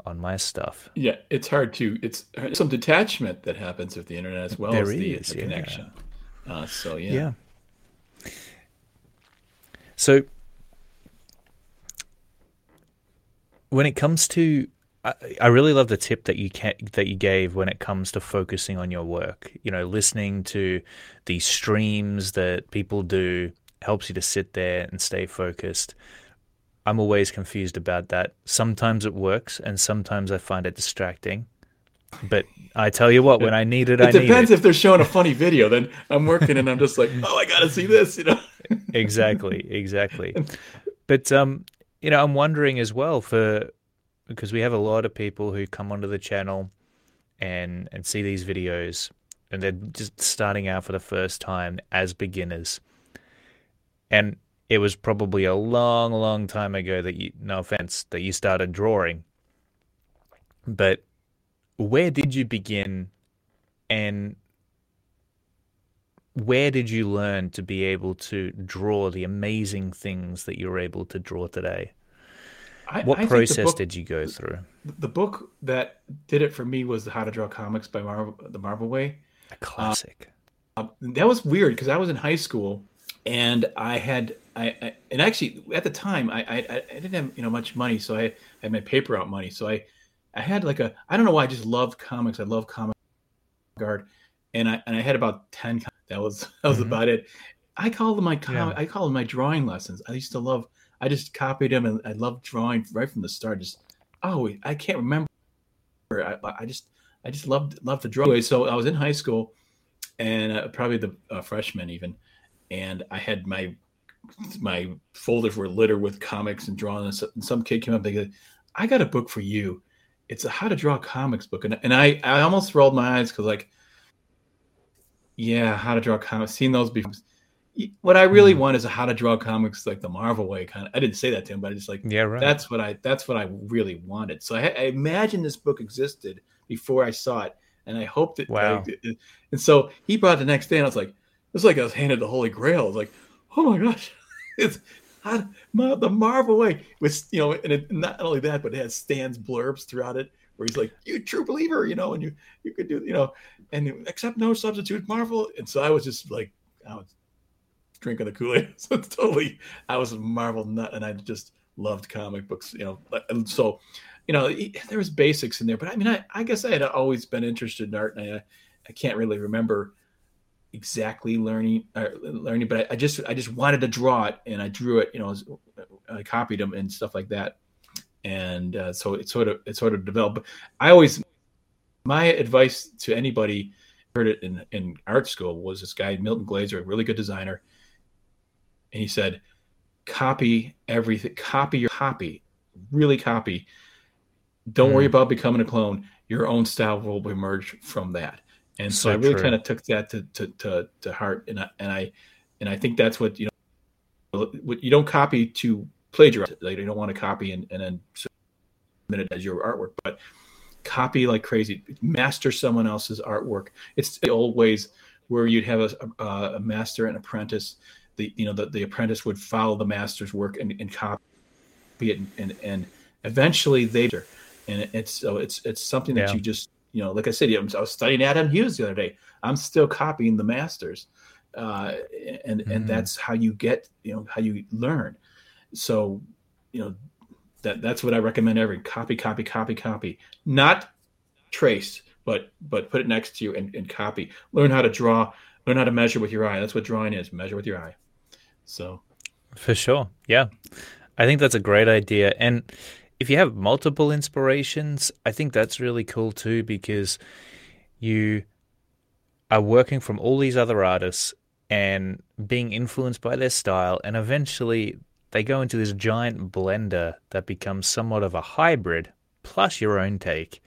on my stuff. Yeah, it's hard to. It's some detachment that happens with the internet as well there as the, is, the yeah. connection. Uh, so yeah. Yeah. So when it comes to I, I really love the tip that you can, that you gave when it comes to focusing on your work. You know, listening to the streams that people do helps you to sit there and stay focused. I'm always confused about that. Sometimes it works, and sometimes I find it distracting. But I tell you what, when I need it, it I need it. depends if they're showing a funny video. Then I'm working, and I'm just like, oh, I gotta see this, you know. exactly, exactly. But um, you know, I'm wondering as well for because we have a lot of people who come onto the channel and and see these videos, and they're just starting out for the first time as beginners, and it was probably a long, long time ago that you, no offense, that you started drawing. But where did you begin and where did you learn to be able to draw the amazing things that you're able to draw today? I, what I process book- did you go through? The book that did it for me was How to Draw Comics by Marvel, the Marvel Way. A classic. Um, that was weird because I was in high school and I had I, I and actually at the time I, I I didn't have you know much money, so I, I had my paper out money, so I I had like a I don't know why I just loved comics. I love comic guard, and I and I had about ten. That was that was Mhm. about it. I called them my com- Yeah. I called them my drawing lessons. I used to love. I just copied them and I loved drawing right from the start. Just oh I can't remember. I, I just I just loved loved to draw. Anyway, so I was in high school, and uh, probably the uh, freshman even, and I had my my folders were littered with comics and drawings. And some kid came up and goes, "I got a book for you. It's a how to draw comics book." And and I I almost rolled my eyes because like, yeah, how to draw comics. Seen those before. What I really Mhm. want is a how to draw comics like the Marvel way kind of. I didn't say that to him, but I just like Yeah, right. that's what I that's what I really wanted. So I, I imagined this book existed before I saw it, and I hoped it. Wow. I- and so he brought it the next day, and I was like, it was like I was handed the Holy Grail. It's like, oh my gosh, it's how, Ma- the Marvel way. With you know, and it, not only that, but it has Stan's blurbs throughout it, where he's like, "You true believer," you know, and you you could do you know, and accept no substitute, Marvel. And so I was just like, I was drinking the Kool Aid. So it's totally, I was a Marvel nut, and I just loved comic books, you know. And so, you know, there was basics in there, but I mean, I, I guess I had always been interested in art, and I, I can't really remember exactly learning uh, learning, but I, I just I just wanted to draw it, and I drew it, you know, I copied them and stuff like that, and uh, so it sort of it sort of developed. I always my advice to anybody heard it in, in art school was this guy Milton Glaser, a really good designer, and he said, "Copy everything. Copy your copy. Really copy. Don't worry Mm. about becoming a clone. Your own style will emerge from that." And so, So I really true. kind of took that to, to to to heart, and I and I and I think that's what you know. What you don't copy to plagiarize. Like you don't want to copy and, and then submit it as your artwork, but copy like crazy. Master someone else's artwork. It's the old ways where you'd have a, a, a master and apprentice. The you know the, the apprentice would follow the master's work and, and copy it, and, and and eventually they and it's so it's it's something that Yeah. you just you know like I said I was studying Adam Hughes the other day. I'm still copying the masters, uh, and and Mhm. that's how you get you know how you learn. So you know that that's what I recommend. Every copy, copy, copy, copy. Not trace, but but put it next to you and, and copy. Learn how to draw. Learn how to measure with your eye. That's what drawing is. Measure with your eye. So For sure. Yeah. I think that's a great idea. And if you have multiple inspirations, I think that's really cool too because you are working from all these other artists and being influenced by their style. And eventually they go into this giant blender that becomes somewhat of a hybrid plus your own take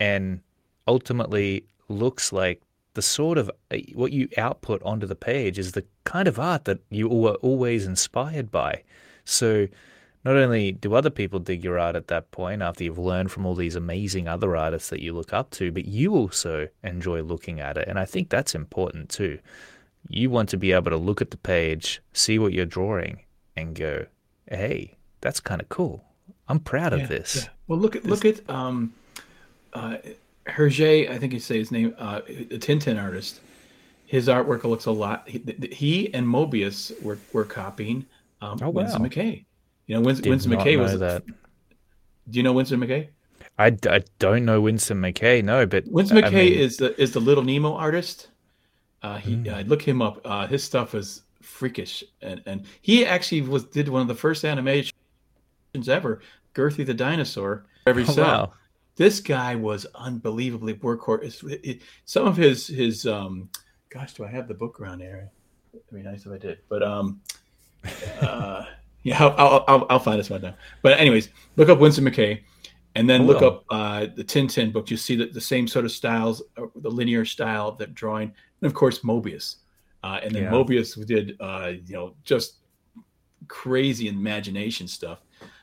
and ultimately looks like the sort of uh, what you output onto the page is the kind of art that you were always inspired by. So not only do other people dig your art at that point after you've learned from all these amazing other artists that you look up to, but you also enjoy looking at it. And I think that's important too. You want to be able to look at the page, see what you're drawing, and go, hey, that's kind of cool. I'm proud yeah, of this. yeah. Well, look at look at um, uh, Hergé. I think you say his name. Uh, the Tintin artist. His artwork looks a lot. He, he and Mobius were were copying um, Oh, Winsor wow. McCay. You know, Winsor not McCay was. that. Do you know Winsor McCay? I don't know Winsor McCay, no, but Winsor I McCay mean, is the is the Little Nemo artist. Uh, he Mm. uh, look him up. Uh, his stuff is freakish, and and he actually was did one of the first animations ever, Gertie the dinosaur. Every oh, cell. wow. This guy was unbelievably workhorse. It- it- some of his his um, gosh, do I have the book around here? It'd be nice if I did, but um, uh, yeah, I'll, I'll, I'll, find this one now. But anyways, look up Winsor McCay, and then look up uh, the Tintin book. You see the, the same sort of styles, uh, the linear style of that drawing, and of course Mobius. Uh, and then Yeah. Mobius did, uh, you know, just crazy imagination stuff.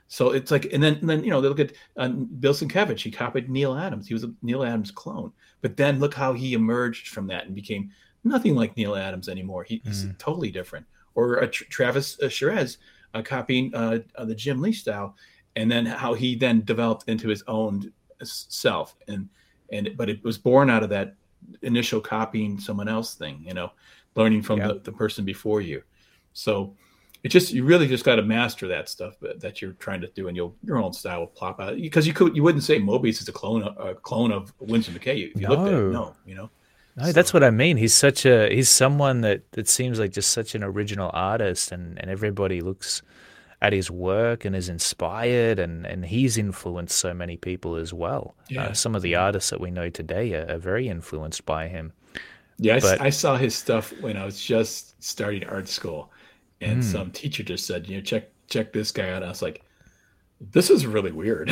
So it's like, and then, and then you know, they look at uh, Bill Sienkiewicz. He copied Neal Adams. He was a Neal Adams clone. But then look how he emerged from that and became nothing like Neal Adams anymore. He, He's Mm. totally different. Or uh, Tr- Travis uh, Charest uh, copying uh, uh, the Jim Lee style, and then how he then developed into his own self and and but it was born out of that initial copying someone else thing you know learning from the, the person before you. So it just you really just got to master that stuff that you're trying to do and you'll your own style will plop out because you could you wouldn't say mobius is a clone of, a clone of winsor mccay if you no. looked at it. No. You know? no, so. that's what I mean. He's such a he's someone that that seems like just such an original artist, and and everybody looks at his work and is inspired and, and he's influenced so many people as well. Uh, yeah. Uh, some of the artists that we know today are, are very influenced by him. Yeah, but, I, I, saw his stuff when I was just starting art school, and mm. some teacher just said, "You know, check check this guy out." I was like, "This is really weird,"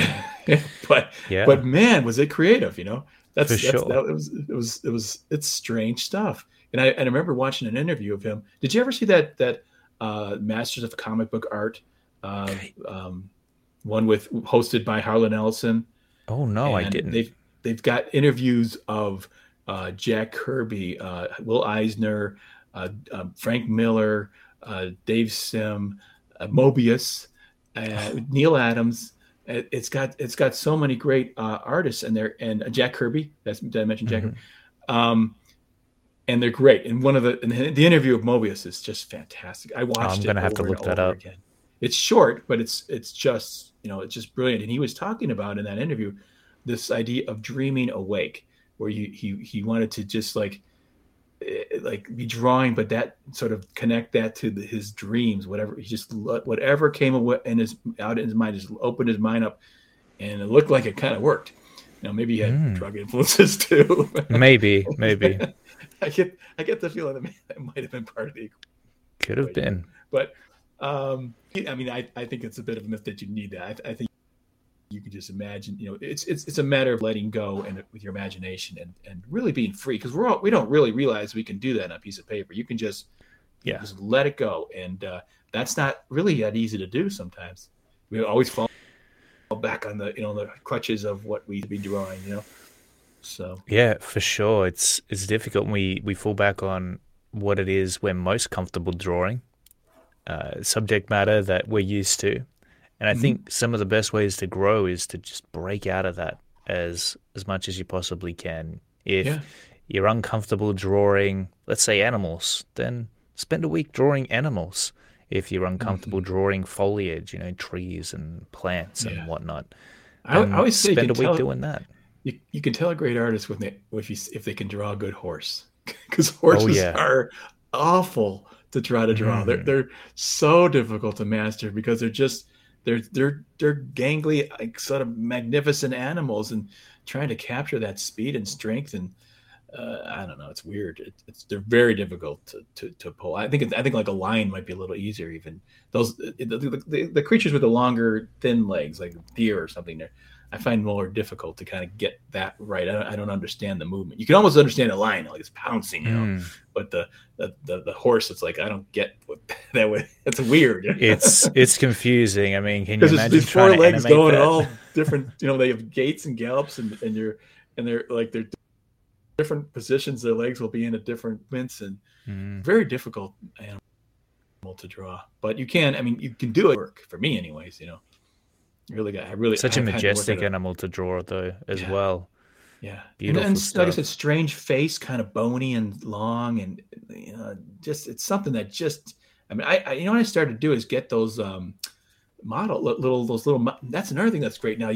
but yeah. but man, was it creative? You know, that's, that's sure. that it was it was it was it's strange stuff. And I and I remember watching an interview of him. Did you ever see that that uh, Masters of Comic Book Art uh, um, one with hosted by Harlan Ellison. Oh no, and I didn't. They've they've got interviews of uh, Jack Kirby, uh, Will Eisner, uh, um, Frank Miller, uh, Dave Sim, uh, Mobius, Neal Adams. It, has got it's got so many great artists in there, and Jack Kirby. That's did I mention Jack? Mm-hmm. Um, and they're great. And one of the the interview of Mobius is just fantastic. I watched. Oh, I'm gonna have to look that up. Again it's short, but it's it's just you know it's just brilliant. And he was talking about in that interview this idea of dreaming awake, where you, he he wanted to just like like be drawing, but that sort of connect that to the, his dreams, whatever he just whatever came in his out in his mind, just opened his mind up, and it looked like it kind of worked. You know, maybe he had mm. drug influences too. maybe, maybe. I get I get the feeling that, that might have been part of the. Could have been, but um, I mean, I, I think it's a bit of a myth that you need that. I, I, think you can just imagine, you know, it's it's it's a matter of letting go and with your imagination and and really being free because we're all we don't really realize we can do that on a piece of paper. You can just yeah just let it go, and uh, that's not really that easy to do. Sometimes we always fall back on the you know the crutches of what we be drawing, you know. So yeah, for sure, it's it's difficult. We we fall back on what it is we're most comfortable drawing uh, subject matter that we're used to. And I mm-hmm. think some of the best ways to grow is to just break out of that as as much as you possibly can. If yeah. you're uncomfortable drawing, let's say animals, then spend a week drawing animals. If you're uncomfortable mm-hmm. drawing foliage, you know, trees and plants yeah. and whatnot, I, I, always say spend a week tell, doing that. You, you can tell a great artist when they if you, if they can draw a good horse because horses oh, yeah. are awful to try to draw. Mm. They're they're so difficult to master because they're just they're they're they're gangly, like sort of magnificent animals, and trying to capture that speed and strength and uh, I don't know. It's weird. It, it's they're very difficult to, to, to pull. I think I think like a lion might be a little easier. Even those the, the, the, the creatures with the longer, thin legs, like deer or something. They're I find more difficult to kind of get that right. I don't, I don't understand the movement. You can almost understand a lion, like it's pouncing, you know, mm. but the, the, the the horse, it's like I don't get what that way. It's weird. it's it's confusing. I mean, can you imagine these four legs going that? all different? You know, they have gaits and gallops, and and you're and they're like they're different positions. Their legs will be in at different mints, and mm. very difficult animal to draw. But you can. I mean, you can do it. Work for me, anyways. You know really got I really such a majestic animal to draw though as yeah. well. Yeah, beautiful. And, and like I said, strange face, kind of bony and long, and you know, just it's something that just. I mean, I, I you know what I started to do is get those um model little those little. That's another thing that's great now.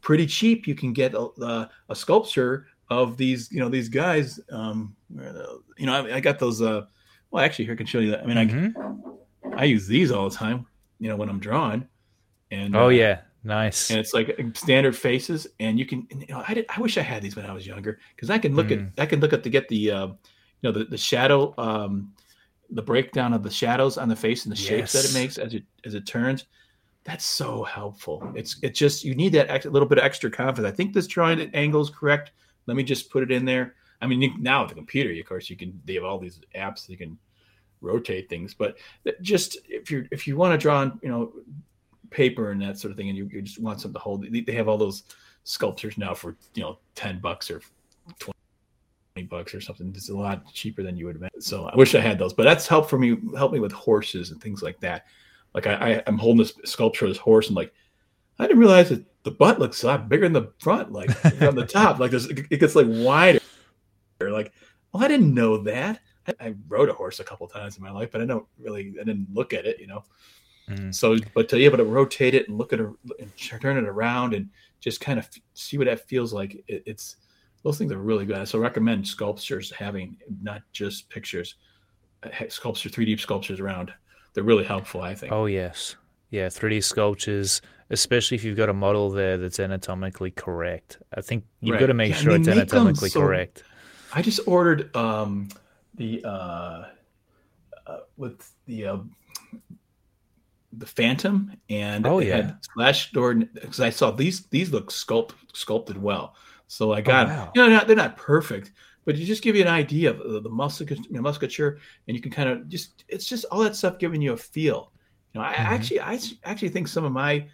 Pretty cheap, you can get a, a sculpture of these you know these guys. Um, you know, I, I got those. Uh, well, actually, here I can show you that. I mean, mm-hmm. I I use these all the time. You know, when I'm drawing and oh uh, yeah, nice. And it's like standard faces, and you can. You know, I did, I wish I had these when I was younger because I can look mm. at I can look at to get the uh, you know the the shadow um, the breakdown of the shadows on the face and the shapes that it makes as it as it turns. That's so helpful. It's it's just you need that ex- little bit of extra confidence. I think this drawing angle is correct. Let me just put it in there. I mean, you, now with the computer, of course, you can. They have all these apps you can rotate things, but just if you if you want to draw on, you know, paper and that sort of thing, and you, you just want something to hold. They have all those sculptures now for you know ten bucks or twenty bucks or something. It's a lot cheaper than you would imagine. So I wish I had those, but that's helped for me. Help me with horses and things like that. Like I, I am holding this sculpture of this horse and like I didn't realize that the butt looks a lot bigger than the front, like on the top. Like there's, it gets like wider. Like, well, I didn't know that. I, I, rode a horse a couple times in my life, but I don't really, I didn't look at it, you know. Mm. So, but to be able to rotate it and look at it and turn it around and just kind of see what that feels like, it, it's those things are really good. So, I recommend sculptures having not just pictures, uh, sculpture, 3D sculptures around. They're really helpful, I think. Oh yes, yeah, 3D sculptures, especially if you've got a model there that's anatomically correct. I think you've right. got to make yeah, sure it's anatomically so, correct. I just ordered um, the uh, uh, with the uh, the Phantom, and oh yeah, Slash door because I saw these these look sculpt sculpted well. So I oh, got oh, wow. you know they're not, they're not perfect, but you just give you an idea of the, the musculature, you know, musculature, and you can kind of just it's just all that stuff giving you a feel. You know, I mm-hmm. actually I actually think some of my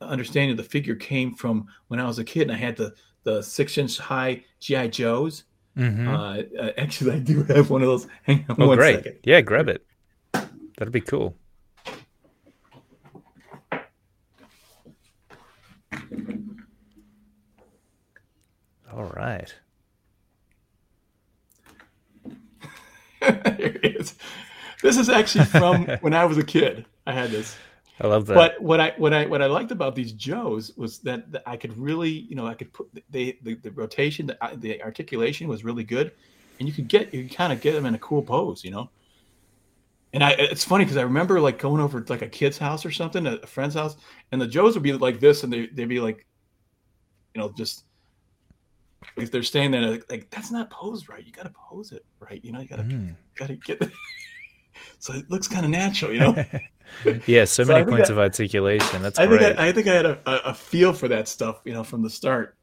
understanding of the figure came from when I was a kid and I had the the six inch high GI Joes. Mm-hmm. Uh, uh, actually, I do have one of those. Hang on oh, one great. Second. Yeah, grab it. That'd be cool. All right. It is. This is actually from when I was a kid. I had this. I love that. But what I what I what I liked about these Joes was that, that I could really, you know, I could put they the, the rotation, the, the articulation was really good, and you could get you kind of get them in a cool pose, you know. And I it's funny because I remember like going over to like a kid's house or something, a, a friend's house, and the Joes would be like this, and they they'd be like, you know, just if they're staying there, like, like, that's not posed right. You got to pose it right. You know, you got to mm. got to get. so it looks kind of natural, you know. yeah, so, so many points I, of articulation. That's I great. think I, I, think I had a, a, feel for that stuff, you know, from the start.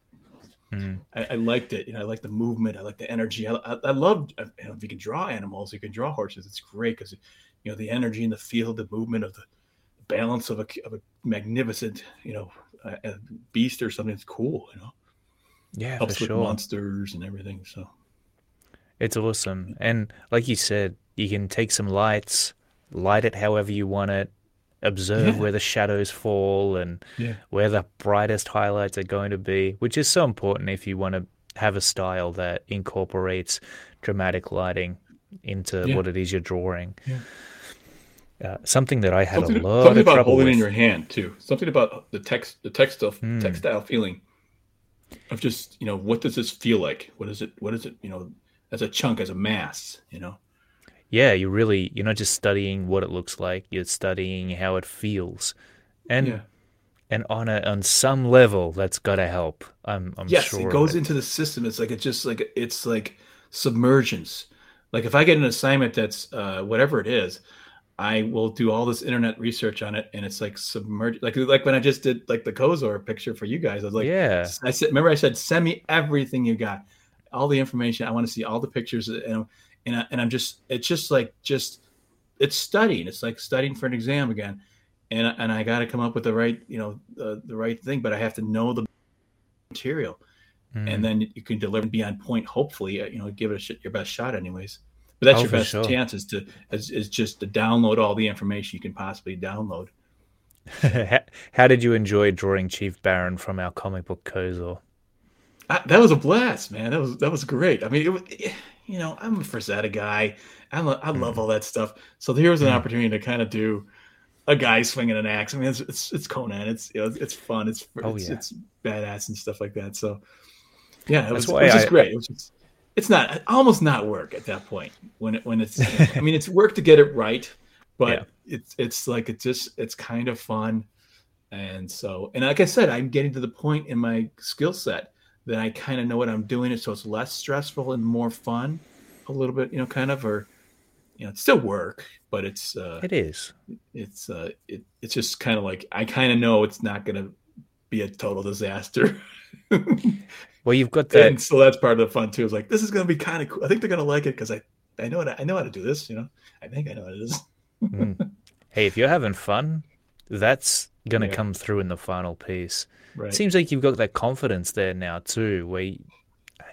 Mm. I, I, liked it. You know, I like the movement. I like the energy. I, I, I loved. Uh, you know, if you can draw animals, you can draw horses. It's great because you know the energy and the feel, the movement of the balance of a of a magnificent, you know, a, a beast or something. It's cool. You know. Yeah, helps with sure. monsters and everything. So it's awesome, and like you said, you can take some lights, light it however you want it, observe yeah. where the shadows fall and yeah. where the brightest highlights are going to be, which is so important if you want to have a style that incorporates dramatic lighting into yeah. what it is you're drawing. Uh, something that I had something, a lot something about holding with. in your hand too. Something about the text, the textile, mm. textile feeling of just you know what does this feel like? What is it? What is it? You know, as a chunk, as a mass. You know yeah, you're really you're not just studying what it looks like, you're studying how it feels. And yeah. and on a on some level that's gotta help. I'm I'm yes, sure. it goes into the system. It's like it's just like it's like submergence. Like if I get an assignment that's uh, whatever it is, I will do all this internet research on it, and it's like submerged. Like like when I just did like the Kozor picture for you guys, I was like, yeah. I said, remember I said, send me everything you got, all the information. I want to see all the pictures, and and I, and I'm just it's just like just it's studying. It's like studying for an exam again, and and I got to come up with the right you know the, the right thing, but I have to know the material, mm. and then you can deliver and be on point. Hopefully, you know, give it a, your best shot, anyways. But that's oh, your best sure. chance is to is, is just to download all the information you can possibly download. How did you enjoy drawing Chief Baron from our comic book Kozor? that was a blast, man. That was that was great. I mean, it was, you know, I'm a Frazetta guy. I, lo- I love mm. all that stuff. So here's an mm. opportunity to kind of do a guy swinging an axe. I mean, it's it's, it's Conan. It's you know, it's fun. It's oh, it's, yeah. it's badass and stuff like that. So yeah, it was, it was just I, great. It was just, it's not almost not work at that point when it when it's. I mean, it's work to get it right, but yeah. it's it's like it's just it's kind of fun, and so and like I said, I'm getting to the point in my skill set then I kind of know what I'm doing. So it's less stressful and more fun, a little bit, you know, kind of, or you know, it's still work, but it's uh, it is. It's uh, it, it's just kind of like I kind of know it's not going to be a total disaster. well, you've got that, and so that's part of the fun too. Is like this is going to be kind of cool. I think they're going to like it because I I know how I know how to do this. You know, I think I know what it is. mm. Hey, if you're having fun, that's going to yeah. come through in the final piece. Right. It seems like you've got that confidence there now too, where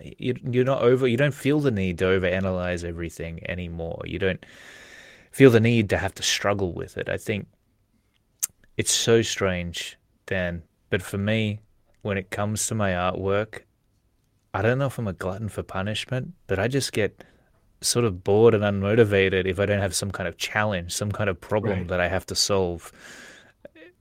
you, you're not over. You don't feel the need to overanalyze everything anymore. You don't feel the need to have to struggle with it. I think it's so strange Dan. But for me, when it comes to my artwork, I don't know if I'm a glutton for punishment, but I just get sort of bored and unmotivated if I don't have some kind of challenge, some kind of problem Right. that I have to solve.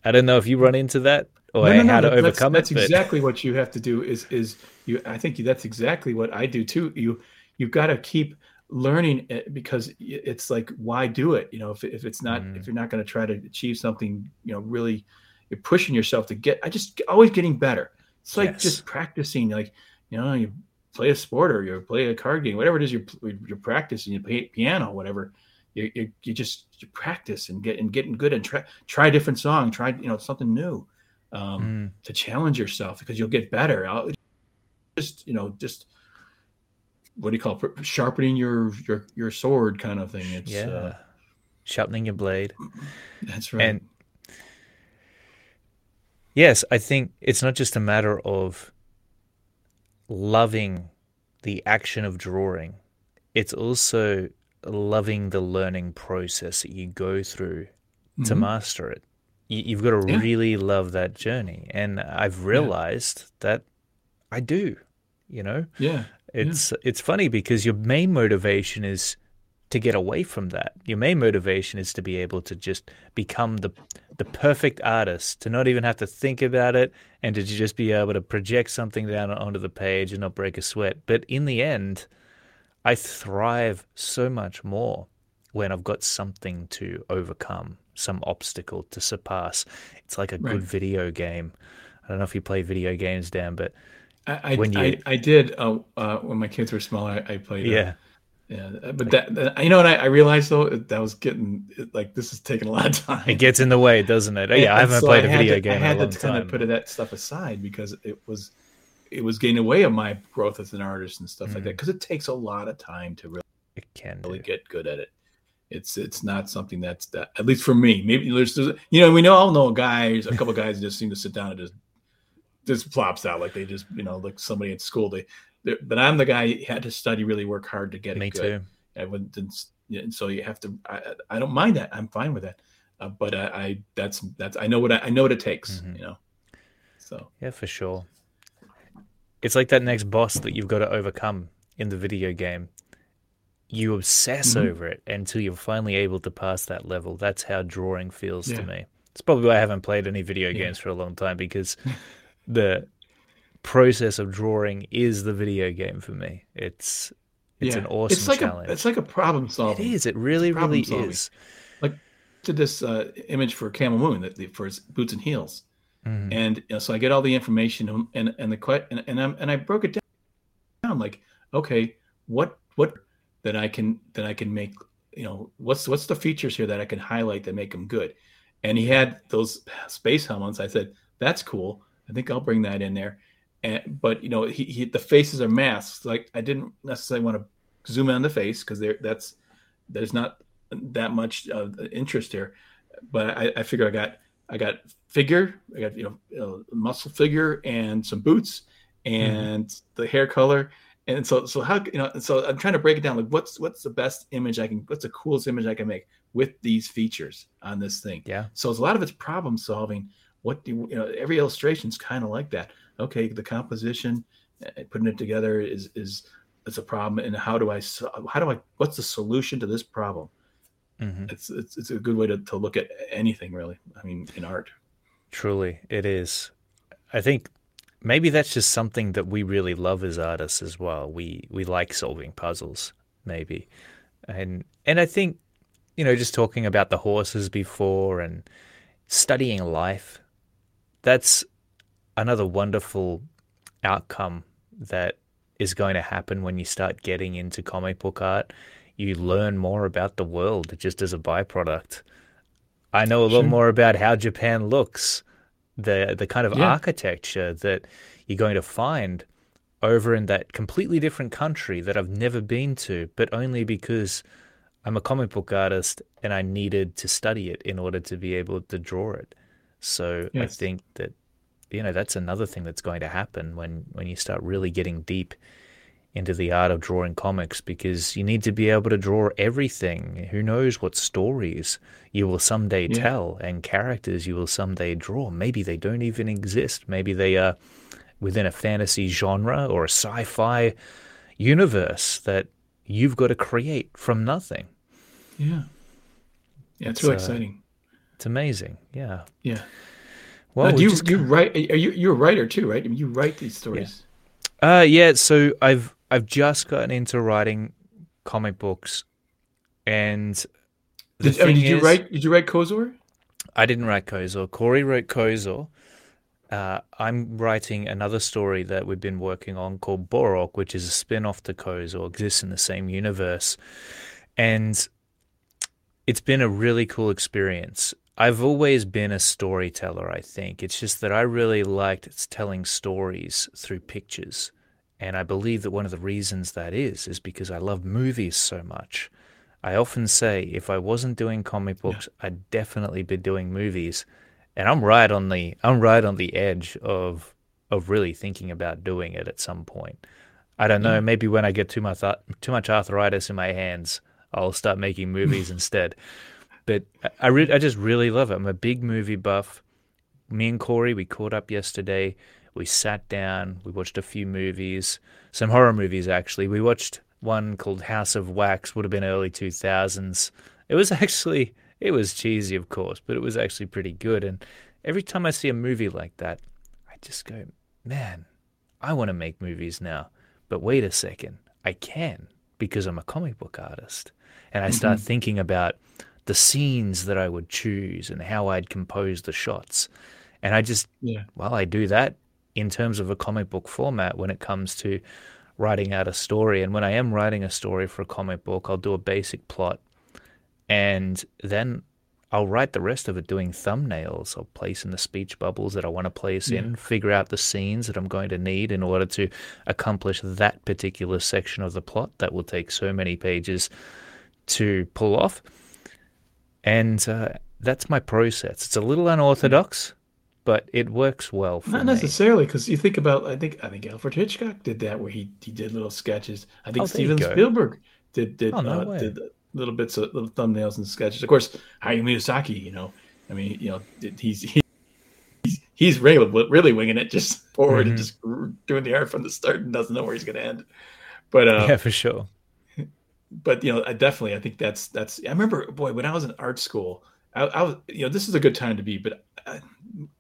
I don't know if you run into that or No, no, no, how to overcome that's, it. That's but- exactly what you have to do. Is is you? I think that's exactly what I do too. You you've got to keep learning it because it's like why do it? You know, if if it's not Mm. if you're not going to try to achieve something, you know, really you're pushing yourself to get. I just always getting better. It's like Yes. just practicing. Like you know, you play a sport or you play a card game, whatever it is you're you're practicing. You play piano, whatever. You, you, you just you practice and get and getting good and try try a different song, try you know something new. Um, Mm, to challenge yourself because you'll get better. I'll, just you know, just what do you call it? Sharpening your your your sword, kind of thing. It's yeah. uh, Sharpening your blade. that's right. And yes, I think it's not just a matter of loving the action of drawing, it's also loving the learning process that you go through to Mhm. master it. You, you've got to Yeah. really love that journey. And I've realized that I do, you know? yeah, It's it's funny because your main motivation is to get away from that. Your main motivation is to be able to just become the the perfect artist, to not even have to think about it and to just be able to project something down onto the page and not break a sweat. But in the end, I thrive so much more when I've got something to overcome, some obstacle to surpass. It's like a Right. good video game. I don't know if you play video games, Dan, but I I, when you- I, I did uh, uh, when my kids were smaller. I, I played. uh, yeah. Yeah. But that, that you know what I, I realized though that was getting like this is taking a lot of time. It gets in the way, doesn't it? Yeah, I haven't so played a video to- game I in had a long to kind time. of put that stuff aside because it was it was getting away of my growth as an artist and stuff like Mm. that because it takes a lot of time to really. It can really do. get good at it. It's it's not something that's that at least for me. Maybe there's, there's you know we know all know guys a couple guys just seem to sit down and just just plops out like they just you know like somebody at school they. But I'm the guy who had to study really work hard to get it Me too. I wouldn't, and so you have to. I, I don't mind that. I'm fine with that. Uh, but I, I that's that's I know what I, I know what it takes. Mhm. You know. So Yeah, for sure. It's like that next boss that you've got to overcome in the video game. You obsess Mhm. over it until you're finally able to pass that level. That's how drawing feels Yeah. to me. It's probably why I haven't played any video Yeah. games for a long time because the process of drawing is the video game for me. It's it's yeah. an awesome it's like challenge. A, it's like a problem it solving. is. It really, really solving. is. Did this uh, image for Camel Moon that the, for his boots and heels. Mhm. and you know, so I get all the information and and, the and and, I'm, and I broke it down like okay what what that I can that I can make you know what's what's the features here that I can highlight that make them good and he had those space helmets I said that's cool I think I'll bring that in there and but you know he, he the faces are masks like I didn't necessarily want to zoom in on the face because there that's there's not that much uh, interest here but I, I figure I got I got figure. I got you know a muscle figure and some boots and the hair color. And so so how you know so I'm trying to break it down like what's what's the best image I can what's the coolest image I can make with these features on this thing. Yeah. So it's a lot of it's problem solving. What do you know? Every illustration is kind of like that. Okay, the composition, uh, putting it together is is is a problem, and how do I how do I what's the solution to this problem? hmm It's it's, it's a good way to, to look at anything really. I mean, in art. Truly, it is. I think maybe that's just something that we really love as artists as well. We we like solving puzzles, maybe, and and I think you know just talking about the horses before and studying life, that's another wonderful outcome that is going to happen when you start getting into comic book art. You learn more about the world just as a byproduct. I know a lot more about how Japan looks, the the kind of Yeah. architecture that you're going to find over in that completely different country that I've never been to, but only because I'm a comic book artist and I needed to study it in order to be able to draw it. So I think that you know that's another thing that's going to happen when when you start really getting deep into the art of drawing comics because you need to be able to draw everything. Who knows what stories you will someday yeah. tell and characters you will someday draw. Maybe they don't even exist. Maybe they are within a fantasy genre or a sci fi universe that you've got to create from nothing. Yeah. Yeah, it's, it's really uh, exciting. It's amazing. Yeah. Yeah. Well, do you just... you write? Are you you're a writer too, right? I mean, you write these stories. Yeah. Uh, yeah. So I've I've just gotten into writing comic books, and did, I mean, did is, you write? Did you write Kozor? I didn't write Kozor. Corey wrote Kozor. Uh, I'm writing another story that we've been working on called Borok, which is a spin off to Kozor, exists in the same universe. And it's been a really cool experience. I've always been a storyteller, I think. It's just that I really liked telling stories through pictures. And I believe that one of the reasons that is, is because I love movies so much. I often say if I wasn't doing comic books, yeah. I'd definitely be doing movies. And I'm right on the I'm right on the edge of of really thinking about doing it at some point. I don't know, maybe when I get too much too much arthritis in my hands, I'll start making movies instead. But I re- I just really love it. I'm a big movie buff. Me and Corey, we caught up yesterday. We sat down, we watched a few movies, some horror movies actually. We watched one called House of Wax, would have been early 2000s. It was actually, it was cheesy, of course, but it was actually pretty good. And every time I see a movie like that, I just go, man, I want to make movies now. But wait a second, I can because I'm a comic book artist. And I start mm-hmm. thinking about the scenes that I would choose and how I'd compose the shots. And I just, yeah. well, I do that in terms of a comic book format when it comes to writing out a story. And when I am writing a story for a comic book, I'll do a basic plot and then I'll write the rest of it doing thumbnails. I'll place in the speech bubbles that I want to place yeah. in, figure out the scenes that I'm going to need in order to accomplish that particular section of the plot that will take so many pages to pull off. And uh, that's my process. It's a little unorthodox, but it works well Not me. necessarily, because you think about, I think, I think Alfred Hitchcock did that, where he he did little sketches. I think oh, Steven Spielberg did did oh, no uh, did little bits of little thumbnails and sketches. Of course, Hayao Miyazaki, you know, I mean, you know, he's he's he's really really winging it, just forward mm-hmm. and just doing the art from the start and doesn't know where he's going to end. But uh, yeah, for sure. But you know, I definitely, I think that's that's. I remember, boy, when I was in art school, I, I was, you know, this is a good time to be, but. Uh,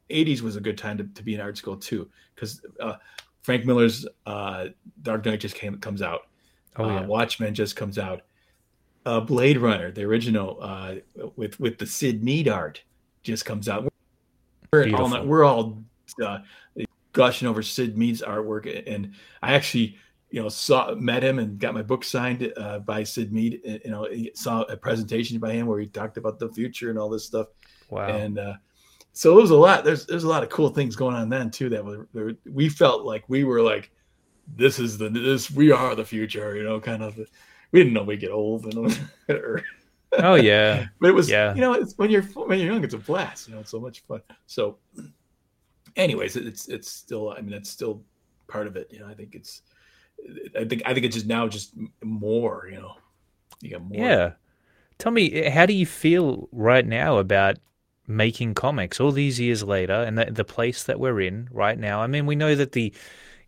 80s was a good time to, to be in art school too because uh, frank miller's uh, dark knight just came comes out oh, uh, watchmen just comes out uh, blade runner the original uh, with with the Syd Mead art just comes out we're all, we're all uh, gushing over Syd Mead's artwork and i actually you know saw met him and got my book signed uh, by Syd Mead uh, you know saw a presentation by him where he talked about the future and all this stuff wow and uh, so it was a lot. There's there's a lot of cool things going on then too. That were, we felt like we were like, this is the this we are the future. You know, kind of. We didn't know we'd get old and. oh yeah, but it was yeah. You know, it's when you're when you're young, it's a blast. You know, it's so much fun. So, anyways, it's it's still. I mean, it's still part of it. You know, I think it's. I think I think it's just now just more. You know, you got more. Yeah. Tell me, eh, how do you feel right now about making comics all these years later and the, the place that we're in right now. I mean, we know that the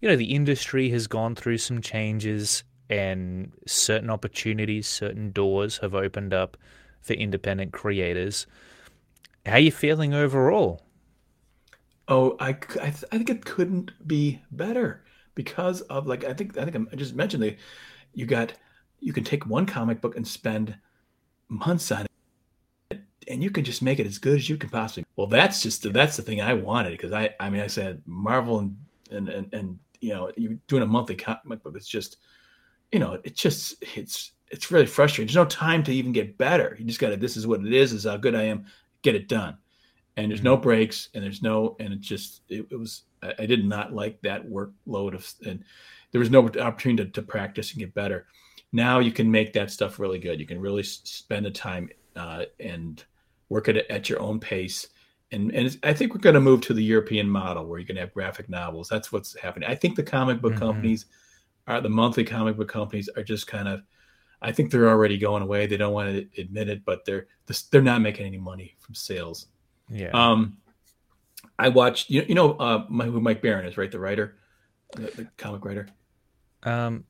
you know the industry has gone through some changes and certain opportunities, certain doors have opened up for independent creators. How are you feeling overall? Oh, I, I, I think it couldn't be better because of like I think I think I just mentioned that you got you can take one comic book and spend months on it and you can just make it as good as you can possibly. Well, that's just that's the thing I wanted because I I mean I said Marvel and and and, and you know you're doing a monthly comic book it's just you know it's just it's it's really frustrating. There's no time to even get better. You just got to this is what it is. This is how good I am. Get it done. And there's no mm-hmm. breaks and there's no and it just it, it was I, I, did not like that workload of and there was no opportunity to, to practice and get better. Now you can make that stuff really good. You can really spend the time uh, and work at it at your own pace. And, and I think we're going to move to the European model where you can have graphic novels. That's what's happening. I think the comic book mm-hmm. companies are the monthly comic book companies are just kind of I think they're already going away. They don't want to admit it, but they're they're not making any money from sales. Yeah. Um, I watched you, you know uh, who Mike Baron is, right? The writer, the, the comic writer. Um,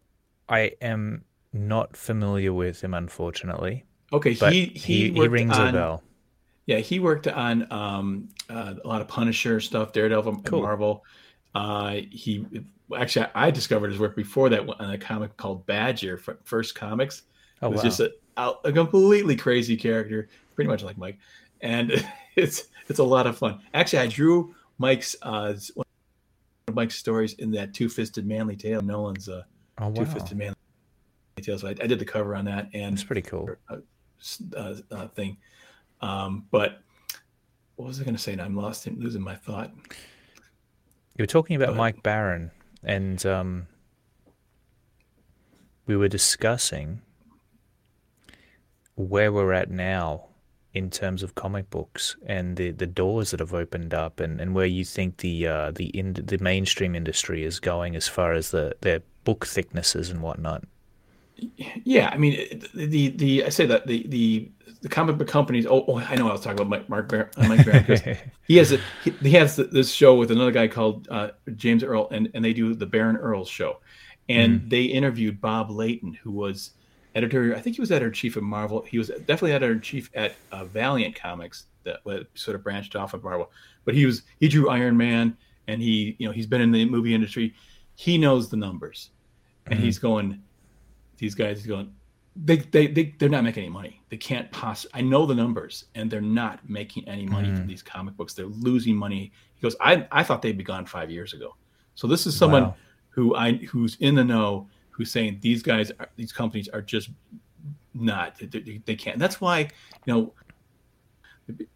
I am not familiar with him, unfortunately. Okay, he he, he, he rings on, a bell. Yeah, he worked on um, uh, a lot of Punisher stuff, Daredevil, cool. Marvel. Uh, he actually I discovered his work before that on a comic called Badger, First Comics. Oh, it was wow. just a, a completely crazy character, pretty much like Mike, and it's it's a lot of fun. Actually, I drew Mike's uh, one of Mike's stories in that Two Fisted Manly Tale, Nolan's uh, oh, wow. Two Fisted Manly Tale. So I, I, did the cover on that, and it's pretty cool uh, uh, thing. Um, but what was I going to say? Now I'm lost in losing my thought. You were talking about Mike Baron, and um, we were discussing where we're at now in terms of comic books and the, the doors that have opened up, and, and where you think the uh, the in, the mainstream industry is going as far as the their book thicknesses and whatnot. Yeah, I mean the the I say that the the the comic book companies. Oh, oh I know I was talking about Mike Mark Bar- uh, Mike Baron. he has a, he, he, has this show with another guy called uh, James Earl, and and they do the Baron Earl show, and mm. they interviewed Bob Layton, who was editor. I think he was editor chief at Marvel. He was definitely editor chief at uh, Valiant Comics that sort of branched off of Marvel. But he was he drew Iron Man, and he you know he's been in the movie industry. He knows the numbers, and mm-hmm. he's going. These guys, going they, they, they, they're not making any money. They can't possibly, I know the numbers and they're not making any money mm. from these comic books. They're losing money. He goes, I, I thought they'd be gone five years ago. So this is someone wow. who I, who's in the know, who's saying these guys, are, these companies are just not, they, they can't. And that's why, you know,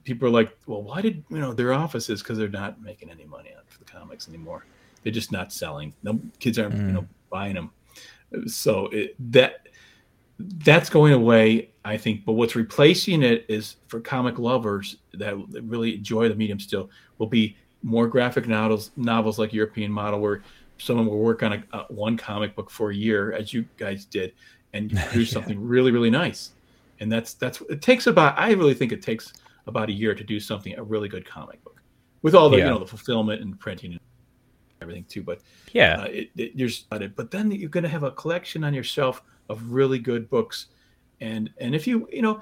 people are like, well, why did, you know, their offices, cause they're not making any money on for the comics anymore. They're just not selling. No kids aren't, mm. you know, buying them. So it, that, that's going away, I think. But what's replacing it is for comic lovers that really enjoy the medium still will be more graphic novels, novels like European Model, where someone will work on a, a one comic book for a year, as you guys did, and produce yeah. something really, really nice. And that's that's it takes about. I really think it takes about a year to do something a really good comic book, with all the yeah. you know the fulfillment and printing and everything too. But yeah, uh, it, it, there's but then you're going to have a collection on your shelf of really good books. And and if you you know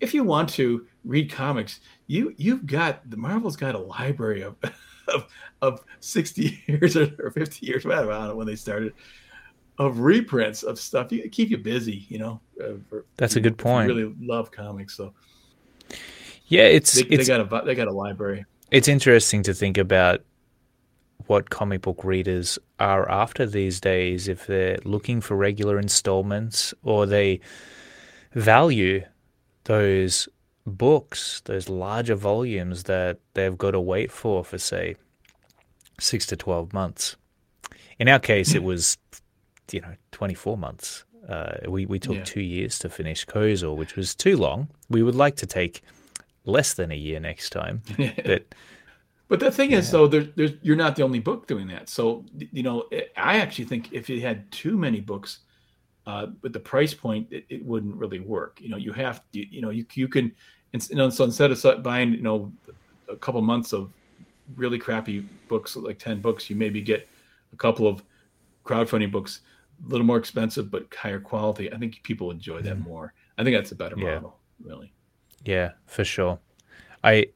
if you want to read comics, you you've got the Marvel's got a library of of, of 60 years or 50 years, whatever, I don't know when they started, of reprints of stuff. You keep you busy, you know. Uh, for, That's a good point. really love comics, so yeah, it's they, it's they got a they got a library. It's interesting to think about what comic book readers are after these days if they're looking for regular installments or they value those books, those larger volumes that they've got to wait for for say six to twelve months. In our case, it was you know twenty four months. Uh, we we took yeah. two years to finish Kozor, which was too long. We would like to take less than a year next time, but but the thing yeah. is, though, there's, there's, you're not the only book doing that. So, you know, I actually think if you had too many books, uh, with the price point, it, it, wouldn't really work. You know, you have, you, you know, you, you can, you know, so instead of buying, you know, a couple months of really crappy books, like 10 books, you maybe get a couple of crowdfunding books, a little more expensive, but higher quality. I think people enjoy that mm. more. I think that's a better yeah. model, really. Yeah, for sure. I,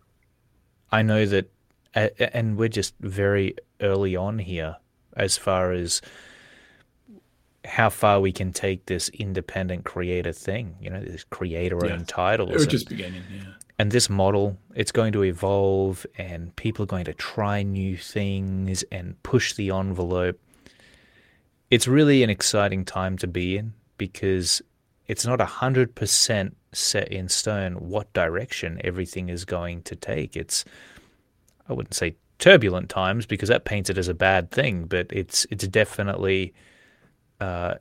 I know that and we're just very early on here as far as how far we can take this independent creator thing, you know, this creator owned yeah. titles. We're just beginning, yeah. And this model, it's going to evolve and people are going to try new things and push the envelope. It's really an exciting time to be in because it's not 100% set in stone what direction everything is going to take. It's I wouldn't say turbulent times because that paints it as a bad thing, but it's it's definitely, uh,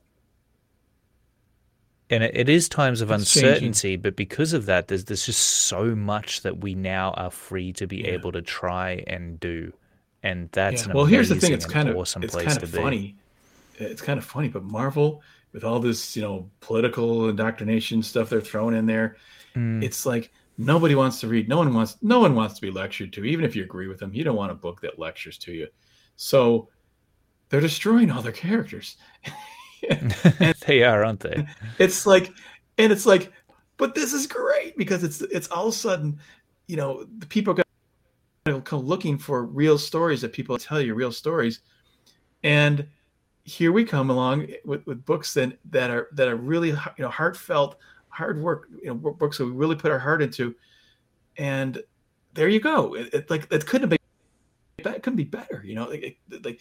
and it, it is times of it's uncertainty. Changing. But because of that, there's there's just so much that we now are free to be yeah. able to try and do, and that's yeah. well. Here's the thing: it's kind of awesome it's place kind of funny. it's kind of funny, but Marvel with all this, you know, political indoctrination stuff they're throwing in there, mm. it's like nobody wants to read. No one wants. No one wants to be lectured to, even if you agree with them. You don't want a book that lectures to you. So they're destroying all their characters. they are, aren't they? It's like, and it's like, but this is great because it's it's all of a sudden, you know, the people are come looking for real stories that people tell you real stories, and here we come along with, with books that, that are that are really you know heartfelt hard work you know books that we really put our heart into and there you go it, it like it couldn't have been that couldn't be better you know like, like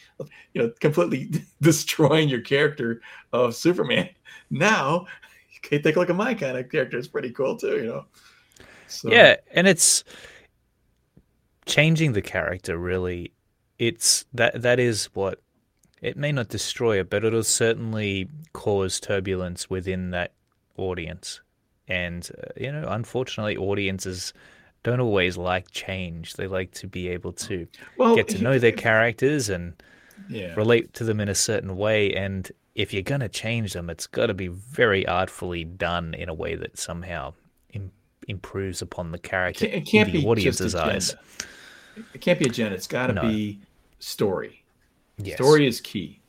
you know completely destroying your character of superman now okay take a look at my kind of character it's pretty cool too you know so. yeah and it's changing the character really it's that that is what it may not destroy it, but it'll certainly cause turbulence within that audience. And, uh, you know, unfortunately, audiences don't always like change. They like to be able to well, get to know their characters and yeah. relate to them in a certain way. And if you're going to change them, it's got to be very artfully done in a way that somehow Im- improves upon the character it can't, in the audience's eyes. It can't be agenda. It's got to no. be story. Yes. Story is key,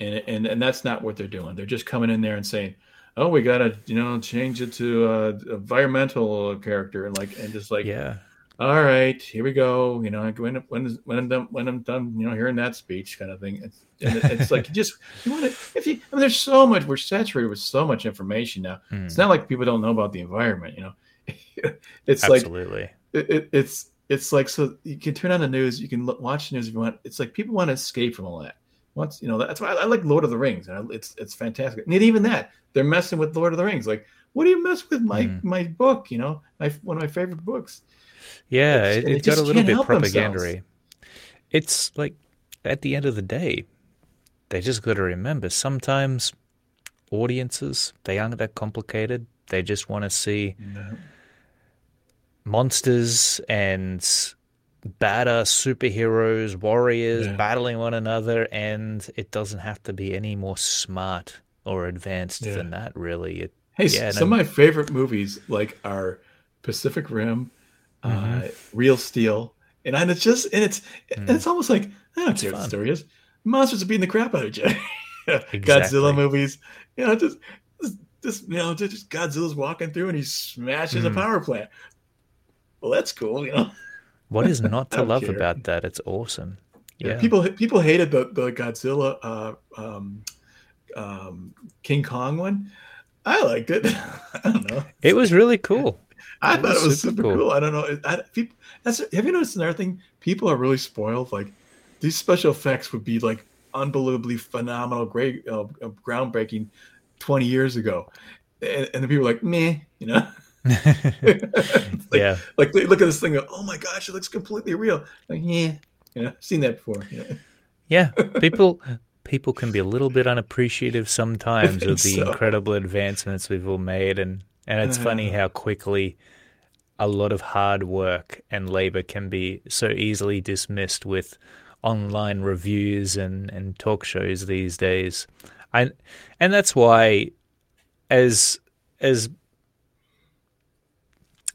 and and and that's not what they're doing. They're just coming in there and saying, "Oh, we gotta you know change it to a environmental character," and like and just like yeah. All right, here we go. You know, when when when I'm done when I'm done, you know, hearing that speech kind of thing. It's, it's like you just you want to. If you, I mean, there's so much. We're saturated with so much information now. Mm. It's not like people don't know about the environment. You know, it's Absolutely. like it, it, it's it's like so you can turn on the news, you can watch the news if you want. It's like people want to escape from all that. Once you know that's why I, I like Lord of the Rings. And it's it's fantastic. And even that they're messing with Lord of the Rings. Like, what do you mess with my mm. my book? You know, my one of my favorite books. Yeah, it's, it, it got a little bit propagandary. It's like at the end of the day, they just got to remember sometimes audiences they aren't that complicated. They just want to see. No monsters and badass superheroes, warriors yeah. battling one another, and it doesn't have to be any more smart or advanced yeah. than that. Really, it, hey, yeah, some of my favorite movies like are Pacific Rim, uh, mm-hmm. uh, Real Steel, and, and it's just and it's mm. and it's almost like I don't care what the story is. Monsters are beating the crap out of each other. exactly. Godzilla movies, you know, just just you know, just Godzilla's walking through and he smashes mm. a power plant well, that's cool, you know. What is not to love care. about that? It's awesome. Yeah. yeah. people people hated the the Godzilla uh, um, um, King Kong one. I liked it. I don't know. It was really cool. I it thought was it was super, super cool. cool. I don't know. I, people, that's, have you noticed another thing? People are really spoiled. Like these special effects would be like unbelievably phenomenal, great, uh, groundbreaking, twenty years ago, and, and the people are like, meh, you know. Like, yeah. Like look at this thing, go, oh my gosh, it looks completely real. Like, yeah, you know, seen that before. Yeah. yeah. People people can be a little bit unappreciative sometimes of the so. incredible advancements we've all made and and it's uh, funny how quickly a lot of hard work and labor can be so easily dismissed with online reviews and, and talk shows these days. I, and that's why as as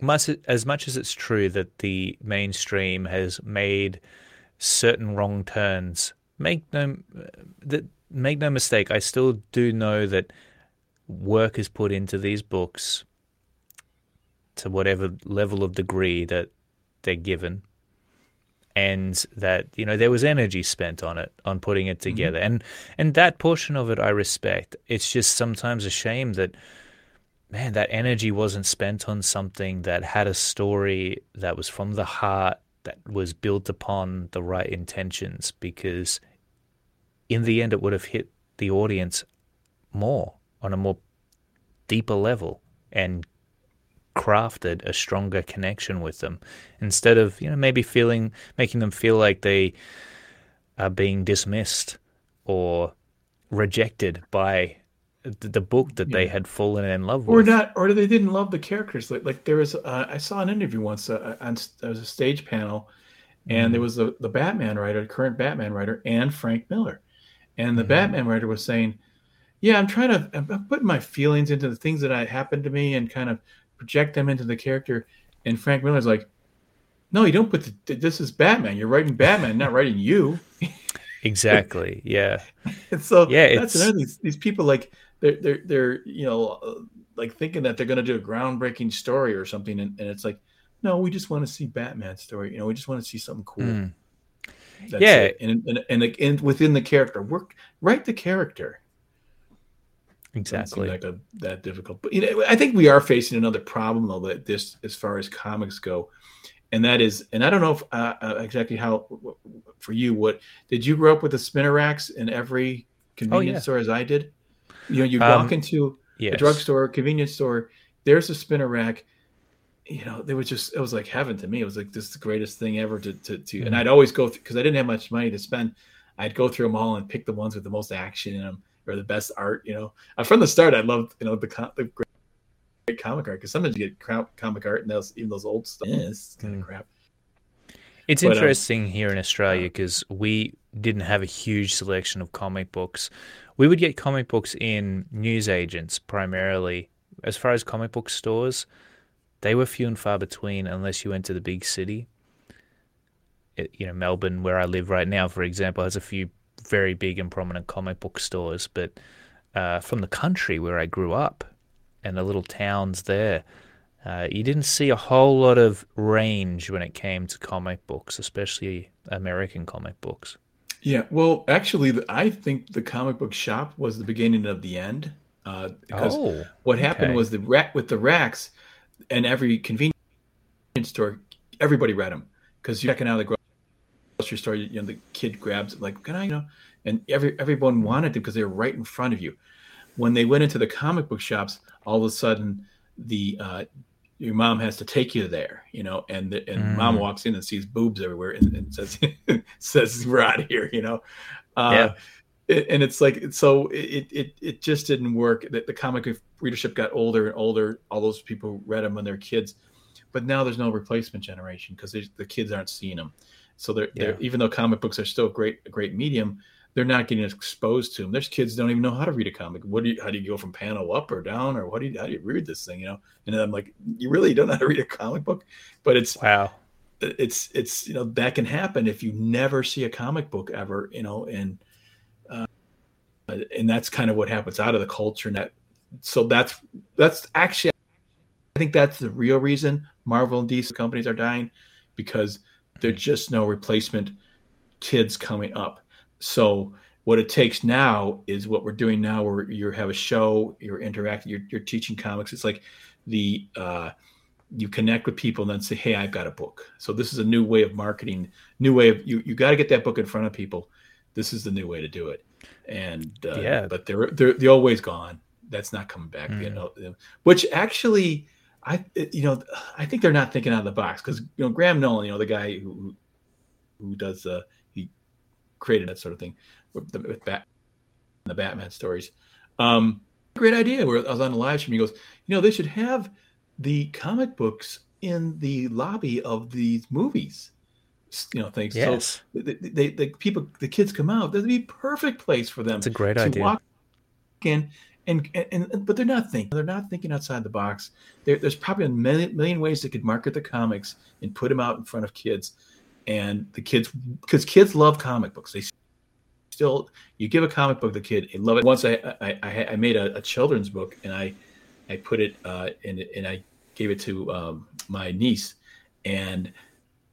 much as much as it's true that the mainstream has made certain wrong turns, make no that make no mistake. I still do know that work is put into these books to whatever level of degree that they're given and that you know there was energy spent on it on putting it mm-hmm. together mm-hmm. and and that portion of it I respect it's just sometimes a shame that man, that energy wasn't spent on something that had a story that was from the heart, that was built upon the right intentions, because in the end, it would have hit the audience more on a more deeper level and crafted a stronger connection with them. Instead of you know maybe feeling making them feel like they are being dismissed or rejected by the book that yeah. they had fallen in love with, or not, or they didn't love the characters. Like, like there was, uh, I saw an interview once uh, on there was a stage panel, and mm. there was the the Batman writer, the current Batman writer, and Frank Miller, And the mm-hmm. Batman writer was saying, "Yeah, I'm trying to I'm putting my feelings into the things that I happened to me and kind of project them into the character." And Frank Miller's like, "No, you don't put the, this is Batman. You're writing Batman, not writing you." exactly. Yeah. and so yeah, that's another these these people like they're they're they're you know uh, like thinking that they're going to do a groundbreaking story or something, and, and it's like, no, we just want to see Batman story. You know, we just want to see something cool. Mm. yeah, and, and, and and within the character, work write the character. Exactly. Like a, that difficult, but you know, I think we are facing another problem though that this, as far as comics go, and that is, and I don't know if uh, uh, exactly how for you. What did you grow up with the spinner racks in every convenience oh, yeah. store as I did? You know, you um, walk into yes. a drugstore, convenience store. There's a spinner rack. You know, there was just it was like heaven to me. It was like this is the greatest thing ever to to, to mm-hmm. and I'd always go through because I didn't have much money to spend. I'd go through them all and pick the ones with the most action in them or the best art. You know, uh, from the start, I loved you know the the great, great comic art because sometimes you get comic art and those even those old stuff. It's kind of mm. crap. It's but, um, interesting um, here in Australia because we didn't have a huge selection of comic books. We would get comic books in newsagents primarily. As far as comic book stores, they were few and far between unless you went to the big city. It, you know, Melbourne, where I live right now, for example, has a few very big and prominent comic book stores. But uh, from the country where I grew up and the little towns there, uh, you didn't see a whole lot of range when it came to comic books, especially American comic books. Yeah, well, actually, I think the comic book shop was the beginning of the end. Uh, because oh, what happened okay. was the rack with the racks and every convenience store, everybody read them because you're checking out the grocery store. You know, the kid grabs it, like, "Can I?" You know, and every everyone wanted them because they were right in front of you. When they went into the comic book shops, all of a sudden the uh, your mom has to take you there, you know, and the, and mm. mom walks in and sees boobs everywhere and, and says says we're out of here, you know. Uh, yeah. and it's like so it, it it just didn't work. The, the comic readership got older and older. All those people read them when they're kids, but now there's no replacement generation because the kids aren't seeing them. So they're, yeah. they're even though comic books are still great a great medium, they're not getting exposed to them. There's kids don't even know how to read a comic. What do you, how do you go from panel up or down, or what do you, how do you read this thing? You know, and I'm like, you really don't know how to read a comic book, but it's wow, it's it's you know that can happen if you never see a comic book ever, you know, and uh, and that's kind of what happens out of the culture. And that so that's that's actually I think that's the real reason Marvel and DC companies are dying because there's just no replacement kids coming up so what it takes now is what we're doing now, where you have a show, you're interacting, you're, you're teaching comics. It's like the uh, you connect with people and then say, "Hey, I've got a book." So this is a new way of marketing, new way of you. You got to get that book in front of people. This is the new way to do it. And uh, yeah, but they're they're the old way's gone. That's not coming back. Mm. You know, which actually, I you know, I think they're not thinking out of the box because you know Graham Nolan, you know, the guy who who does uh, created that sort of thing with, the, with Bat, the Batman stories. Um, great idea. Where I was on a live stream, he goes, you know, they should have the comic books in the lobby of these movies. You know, things. Yes. So they, they, the people, the kids come out. That'd be a perfect place for them. It's a great idea. Walk in and, and, and but they're not thinking. They're not thinking outside the box. There, there's probably a million, million ways they could market the comics and put them out in front of kids and the kids because kids love comic books. They still you give a comic book to the kid, they love it. Once I I, I made a, a, children's book and I I put it uh, in and I gave it to um, my niece, and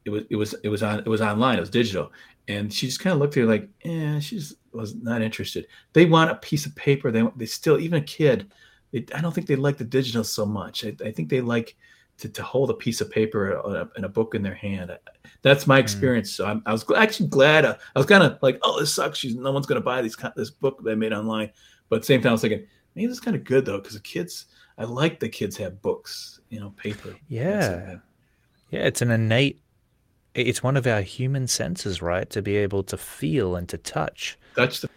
it was it was it was on it was online. It was digital, and she just kind of looked at it like, eh, she just was not interested. They want a piece of paper. They they still even a kid. They, I don't think they like the digital so much. I, I think they like to, to hold a piece of paper and a book in their hand. That's my hmm. experience. Mm. So I'm, i was actually glad. Uh, I was kind of like, oh, this sucks. She's, no one's going to buy these this book they made online. But at the same time, I was thinking, maybe this is kind of good though, because the kids, I like the kids have books, you know, paper. Yeah, yeah, it's an innate. It's one of our human senses, right? To be able to feel and to touch. Touch the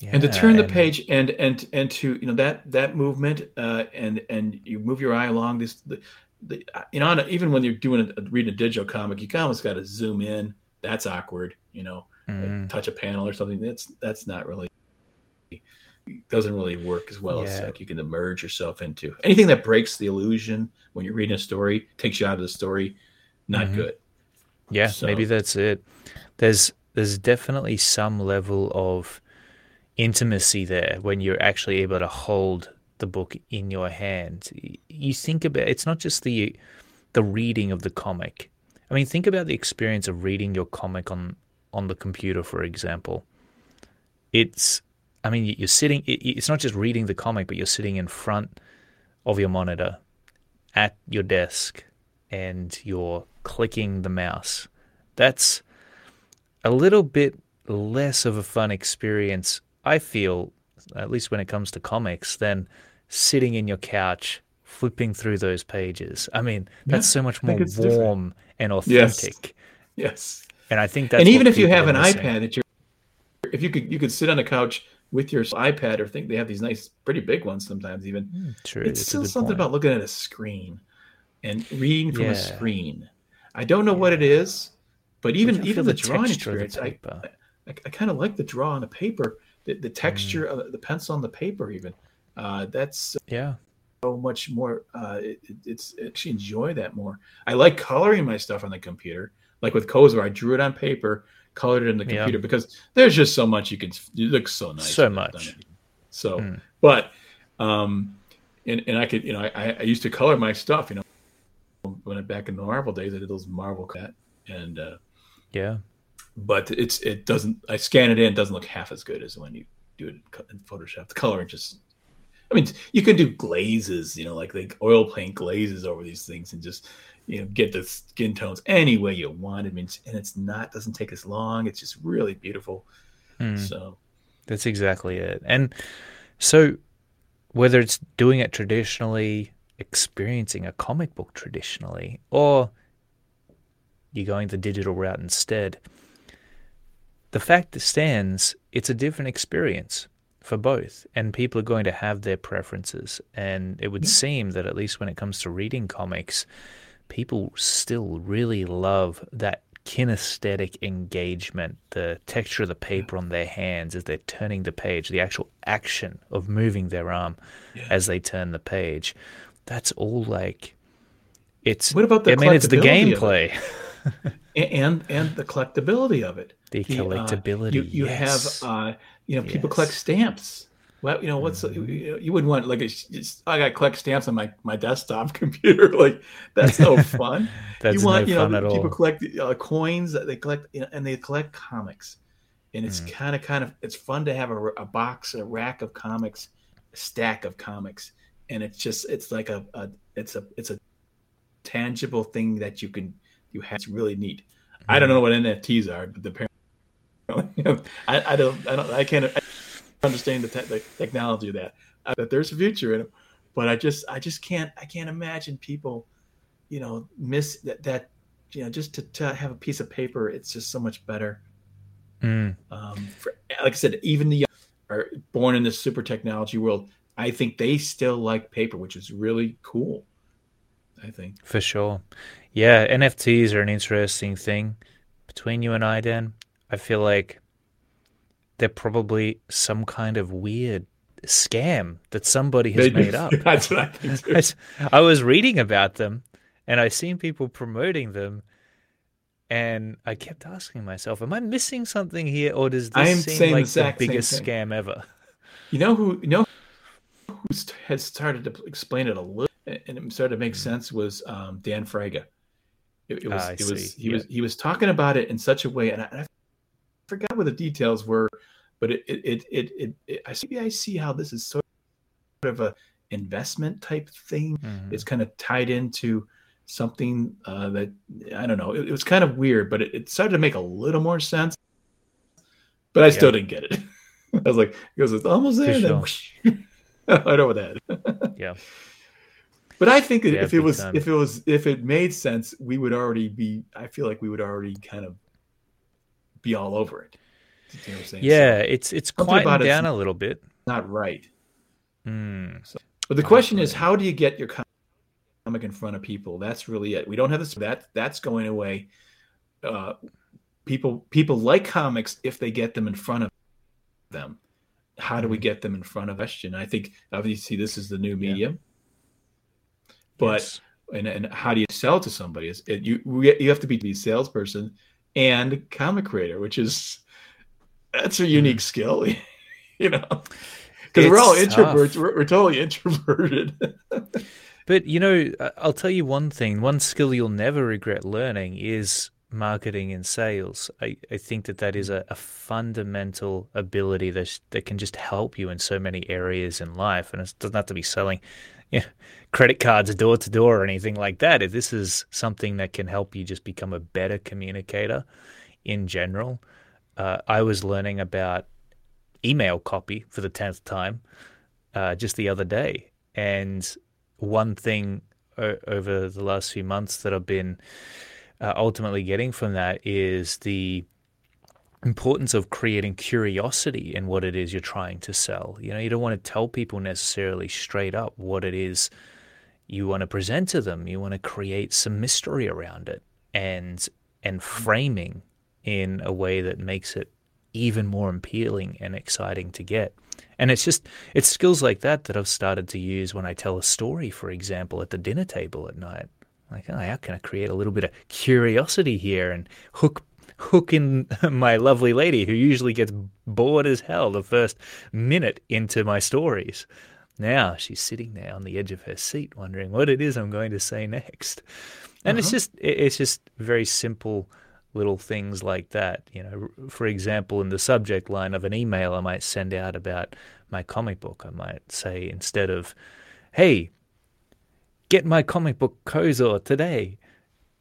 yeah, and to turn the page and and and to you know that that movement uh, and and you move your eye along this the, the, you know, even when you're doing a, reading a digital comic, you almost got to zoom in. That's awkward, you know. mm. touch a panel or something. That's that's not really doesn't really work as well yeah. as like you can immerse yourself into anything that breaks the illusion when you're reading a story, takes you out of the story. Not mm-hmm. good. Yeah, so. maybe that's it. There's there's definitely some level of intimacy there when you're actually able to hold the book in your hand. You think about it's not just the the reading of the comic. I mean, think about the experience of reading your comic on on the computer, for example. It's I mean, you're sitting. It's not just reading the comic, but you're sitting in front of your monitor at your desk, and you're clicking the mouse. That's a little bit less of a fun experience, I feel, at least when it comes to comics, than sitting in your couch flipping through those pages. I mean, that's yeah, so much more warm different. and authentic. Yes. yes. And I think that's and even if you have an iPad that you're, if you could you could sit on a couch with your iPad or think they have these nice, pretty big ones sometimes even. Mm, true. It's, it's still something point. about looking at a screen and reading from yeah. a screen. I don't know yeah. what it is, but even even the, the drawing experience, I, I, I, I kind of like the draw on the paper, the, the texture mm. of the pencil on the paper. Even uh, that's yeah so much more. Uh, it, it's actually enjoy that more. I like coloring my stuff on the computer, like with Kozor. I drew it on paper colored it in the computer yeah. because there's just so much you can. It looks so nice. So much. So, mm. but, um, and and I could you know I, I used to color my stuff you know when I back in the Marvel days I did those Marvel cut and uh, yeah, but it's it doesn't I scan it in it doesn't look half as good as when you do it in Photoshop. The coloring just I mean, you can do glazes, you know, like like oil paint glazes over these things, and just you know get the skin tones any way you want. I mean, and it's not doesn't take as long. It's just really beautiful. Mm. So that's exactly it. And so whether it's doing it traditionally, experiencing a comic book traditionally, or you're going the digital route instead, the fact stands it's a different experience for both, and people are going to have their preferences. And it would yeah. seem that at least when it comes to reading comics, people still really love that kinesthetic engagement, the texture of the paper on their hands as they're turning the page, the actual action of moving their arm yeah. as they turn the page. That's all like it's. What about the? I mean, it's the gameplay. and and the collectability of it. The collectability. Uh, you you yes. have uh, you know people yes. collect stamps well, you know, what's mm-hmm. you wouldn't want like I got collect stamps on my my desktop computer. like that's no fun. that's you want no you know people collect uh, coins. That they collect you know, and they collect comics, and it's mm. kind of kind of it's fun to have a, a, box, a rack of comics, a stack of comics, and it's just it's like a, a it's a it's a tangible thing that you can you have. It's really neat. Mm. I don't mm-hmm. know what NFTs are, but the I, I don't I don't I can't. I, understand the, te- the technology of that. Uh, that there's a future in it, but I just I just can't I can't imagine people, you know, miss that that you know just to, to have a piece of paper. It's just so much better. Mm. Um, for, like I said, even the young are born in this super technology world. I think they still like paper, which is really cool. I think for sure. Yeah, NFTs are an interesting thing. Between you and I, Dan, I feel like they're probably some kind of weird scam that somebody has made up. That's what I think. Too. I was reading about them and I seen people promoting them and I kept asking myself, am I missing something here or does this seem like the, biggest scam ever? You know who you know who has started to explain it a little and it started to make hmm. sense was um, Dan Fraga. It, it was ah, it was he yeah. was he was talking about it in such a way and I, and I forgot what the details were, but it it it it, it, I see I see how this is sort of a investment type thing. Mm-hmm. It's kind of tied into something uh, that I don't know. It, it was kind of weird, but it, it, started to make a little more sense. But I yeah. still didn't get it. I was like, it was almost there. Then, I know that. yeah. But I think yeah, if it was time. if it was if it made sense, we would already be. I feel like we would already kind of be all over it. You know yeah, so, it's it's quieting down a little bit. Not right. Mm. So, but the question is, how do you get your comic in front of people? That's really it. We don't have this. That that's going away. Uh, people people like comics if they get them in front of them. How do we Mhm. get them in front of us? And I think obviously this is the new medium, but Yes. and, and how do you sell to somebody? Is it, you you have to be the salesperson and comic creator, which is that's a hmm. unique skill, you know. Because we're all introverts, we're, we're totally introverted. But you know, I'll tell you one thing. One skill you'll never regret learning is marketing and sales. I, I think that that is a, a fundamental ability that that can just help you in so many areas in life. And it doesn't have to be selling, you know, credit cards door to door or anything like that. If This is something that can help you just become a better communicator in general. Uh, I was learning about email copy for the tenth time uh, just the other day, and one thing o- over the last few months that I've been uh, ultimately getting from that is the importance of creating curiosity in what it is you're trying to sell. You know, you don't want to tell people necessarily straight up what it is you want to present to them. You want to create some mystery around it and and framing in a way that makes it even more appealing and exciting to get. And it's just it's skills like that that I've started to use when I tell a story, for example, at the dinner table at night. Like, oh, how can I create a little bit of curiosity here and hook hook in my lovely lady who usually gets bored as hell the first minute into my stories. Now she's sitting there on the edge of her seat wondering what it is I'm going to say next. And it's Uh-huh. just it's just very simple little things like that. You know, for example, in the subject line of an email I might send out about my comic book, I might say instead of, "Hey, get my comic book Kozor today,"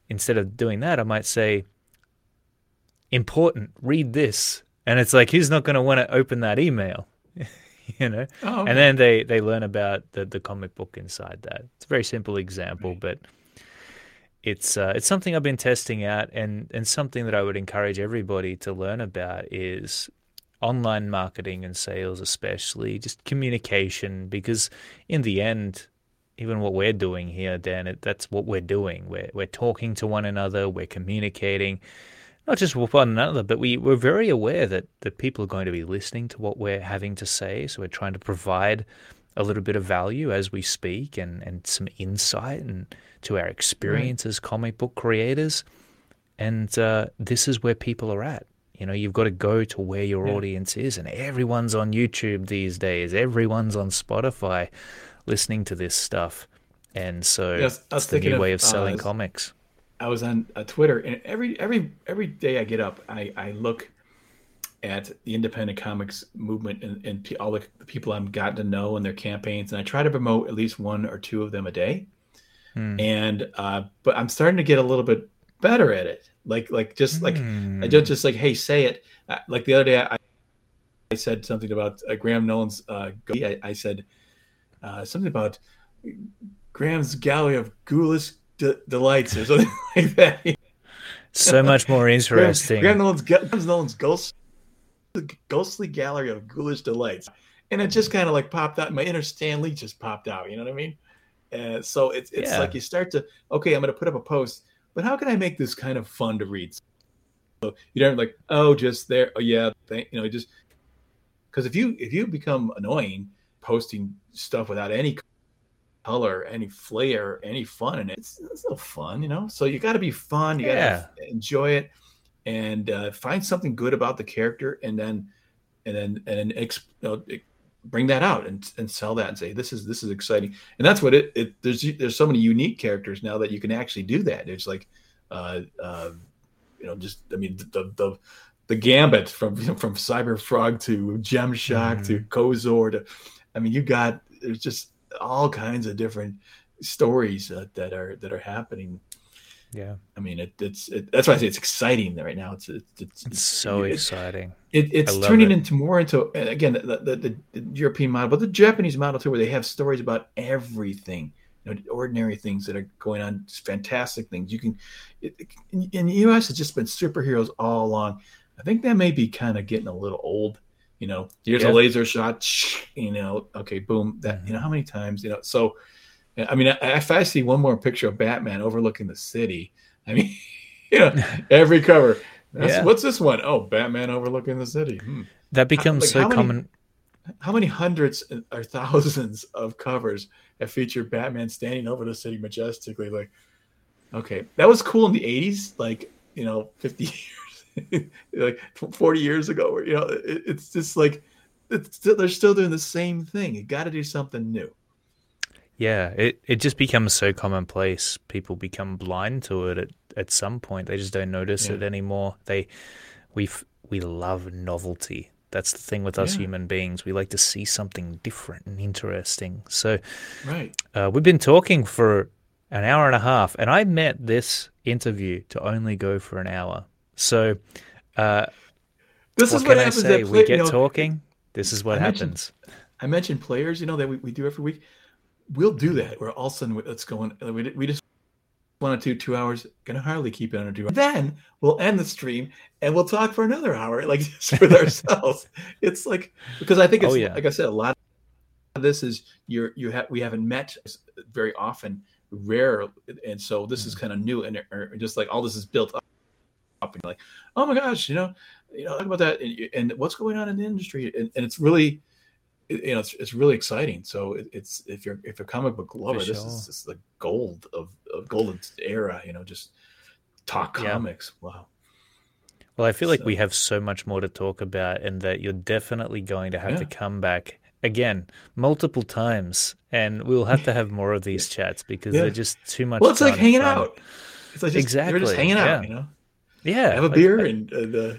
instead of doing that, I might say, "Important, read this." And it's like who's not going to want to open that email, you know? Oh, And then they they learn about the the comic book inside that. It's a very simple example, Right. but it's uh, it's something I've been testing out, and and something that I would encourage everybody to learn about is online marketing and sales, especially just communication, because in the end. Even what we're doing here, Dan, it, that's what we're doing. We're we're talking to one another, we're communicating, not just with one another, but we, we're very aware that, that people are going to be listening to what we're having to say. So we're trying to provide a little bit of value as we speak and, and some insight and to our experience as comic book creators. And uh, this is where people are at. You know, you've got to go to where your Yeah. audience is, and everyone's on YouTube these days. Everyone's on Spotify listening to this stuff. And so Yes, it's the new way of selling uh, comics. I was on uh, Twitter, and every every every day I get up, I, I look at the independent comics movement and, and all the, the people I've gotten to know and their campaigns, and I try to promote at least one or two of them a day. Hmm. And uh, but I'm starting to get a little bit better at it. Like like just like I Hmm. don't just like hey say it. Uh, like the other day I, I said something about uh, Graham Nolan's. Uh, I, I said uh, something about Graham's gallery of ghoulish de- delights or something like that. so much more interesting. Graham Nolan's, Graham Nolan's ghost, ghostly gallery of ghoulish delights, and it just kind of like popped out. My inner Stan Lee just popped out. You know what I mean? And so it's it's Yeah. like you start to okay, I'm going to put up a post, but how can I make this kind of fun to read? So you don't like oh just there oh yeah thank, you know just because if you if you become annoying posting stuff without any color, any flair, any fun in it, it's, it's no fun, you know. So you got to be fun. You got to Yeah. enjoy it and uh, find something good about the character, and then and then and then ex- you know, bring that out and, and sell that and say this is this is exciting. And that's what it, it there's there's so many unique characters now that you can actually do that. It's like uh, uh, you know just I mean the the the gambit from you know, from Cyber Frog to Gem Shock to Kozor to I mean you got it's just all kinds of different stories uh, that are that are happening. Yeah, I mean it, it's it, that's why I say it's exciting right now. It's it's it's, it's so it- exciting. it, it's turning into more into again the, the, the, the European model, but the Japanese model too, where they have stories about everything, you know, ordinary things that are going on, fantastic things. You can it, in, in the U.S. it's just been superheroes all along. I think that may be kind of getting a little old. You know, here's Yeah. a laser shot. You know, okay, boom. That you know how many times you know. So, I mean, if I see one more picture of Batman overlooking the city, I mean, you know, every cover yeah. What's this one? Oh, Batman overlooking the city. Hmm. That becomes like, so how common. Many, how many hundreds or thousands of covers have featured Batman standing over the city majestically? Like, okay, that was cool in the '80s, like you know, 50 years, like 40 years ago. You know, it, it's just like it's still, they're still doing the same thing. You got to do something new. Yeah, it, it just becomes so commonplace. People become blind to it at, at some point. They just don't notice yeah. it anymore. They we we love novelty. That's the thing with us yeah. human beings. We like to see something different and interesting. So, right, uh, we've been talking for an hour and a half, and I met this interview to only go for an hour. So, uh, this is what, what happens. Play, we get you know, talking. This is what I happens. I mentioned players, you know, that we, we do every week. We'll do that. Where all of a sudden let's go on. We, we just want to do two hours. Gonna hardly keep it under two. Hours. Then we'll end the stream and we'll talk for another hour, like just with ourselves. it's like because I think it's oh, yeah. like I said, a lot of this is you're you have we haven't met very often, rare, and so this mm-hmm. is kind of new and just like all this is built up. And like, oh my gosh, you know, you know, talk about that and, and what's going on in the industry, and, and it's really, you know, it's, it's really exciting. So it, it's if you're if you're a comic book lover, sure. this is just the gold of, of golden era. You know, just talk comics. Yeah. Wow. Well, I feel so. like we have so much more to talk about, and that you're definitely going to have yeah. to come back again multiple times, and we'll have to have more of these chats because yeah. they're just too much. Well, it's like hanging fun. out. It's like just, exactly. You're just hanging out, you know. Yeah, have a beer and, and uh,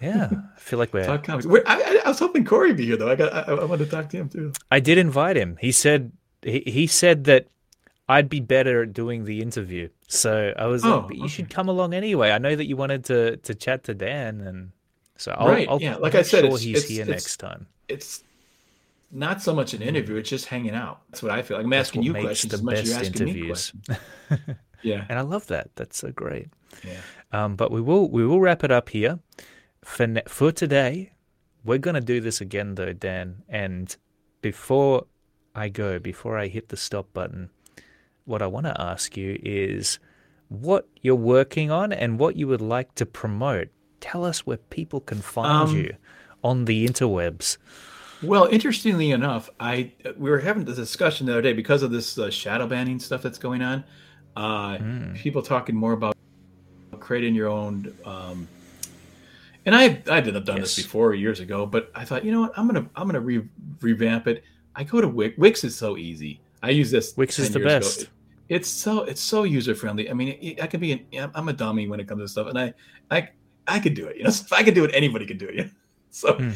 yeah, I feel like we're talk comics. I, I, I, was hoping Corey be here though. I got I, I wanted to talk to him too. I did invite him. He said he, he said that I'd be better at doing the interview. So I was oh, like, you okay. should come along anyway. I know that you wanted to to chat to Dan, and so I'll, right. I'll yeah, like I said, sure it's, he's it's, here it's, next time. It's not so much an interview; it's just hanging out. That's what I feel. Like I'm asking you questions as much as you're asking interviews. me questions. yeah, and I love that. That's so great. Yeah. Um, but we will we will wrap it up here for ne- for today. We're gonna do this again though, Dan. And before I go, before I hit the stop button, what I want to ask you is what you're working on and what you would like to promote. Tell us where people can find um, you on the interwebs. Well, interestingly enough, I we were having the discussion the other day because of this uh, shadow banning stuff that's going on. Uh, mm. People talking more about creating your own. Um, and I I did have done yes. this before years ago, but I thought you know what I'm gonna I'm gonna re- revamp it. I go to Wix. Wix is so easy. I use this. Wix is the best. It, it's so it's so user friendly. I mean, it, I can be an, I'm a dummy when it comes to stuff, and I I I could do it. You know, if I could do it, anybody could do it. Yeah. So, mm.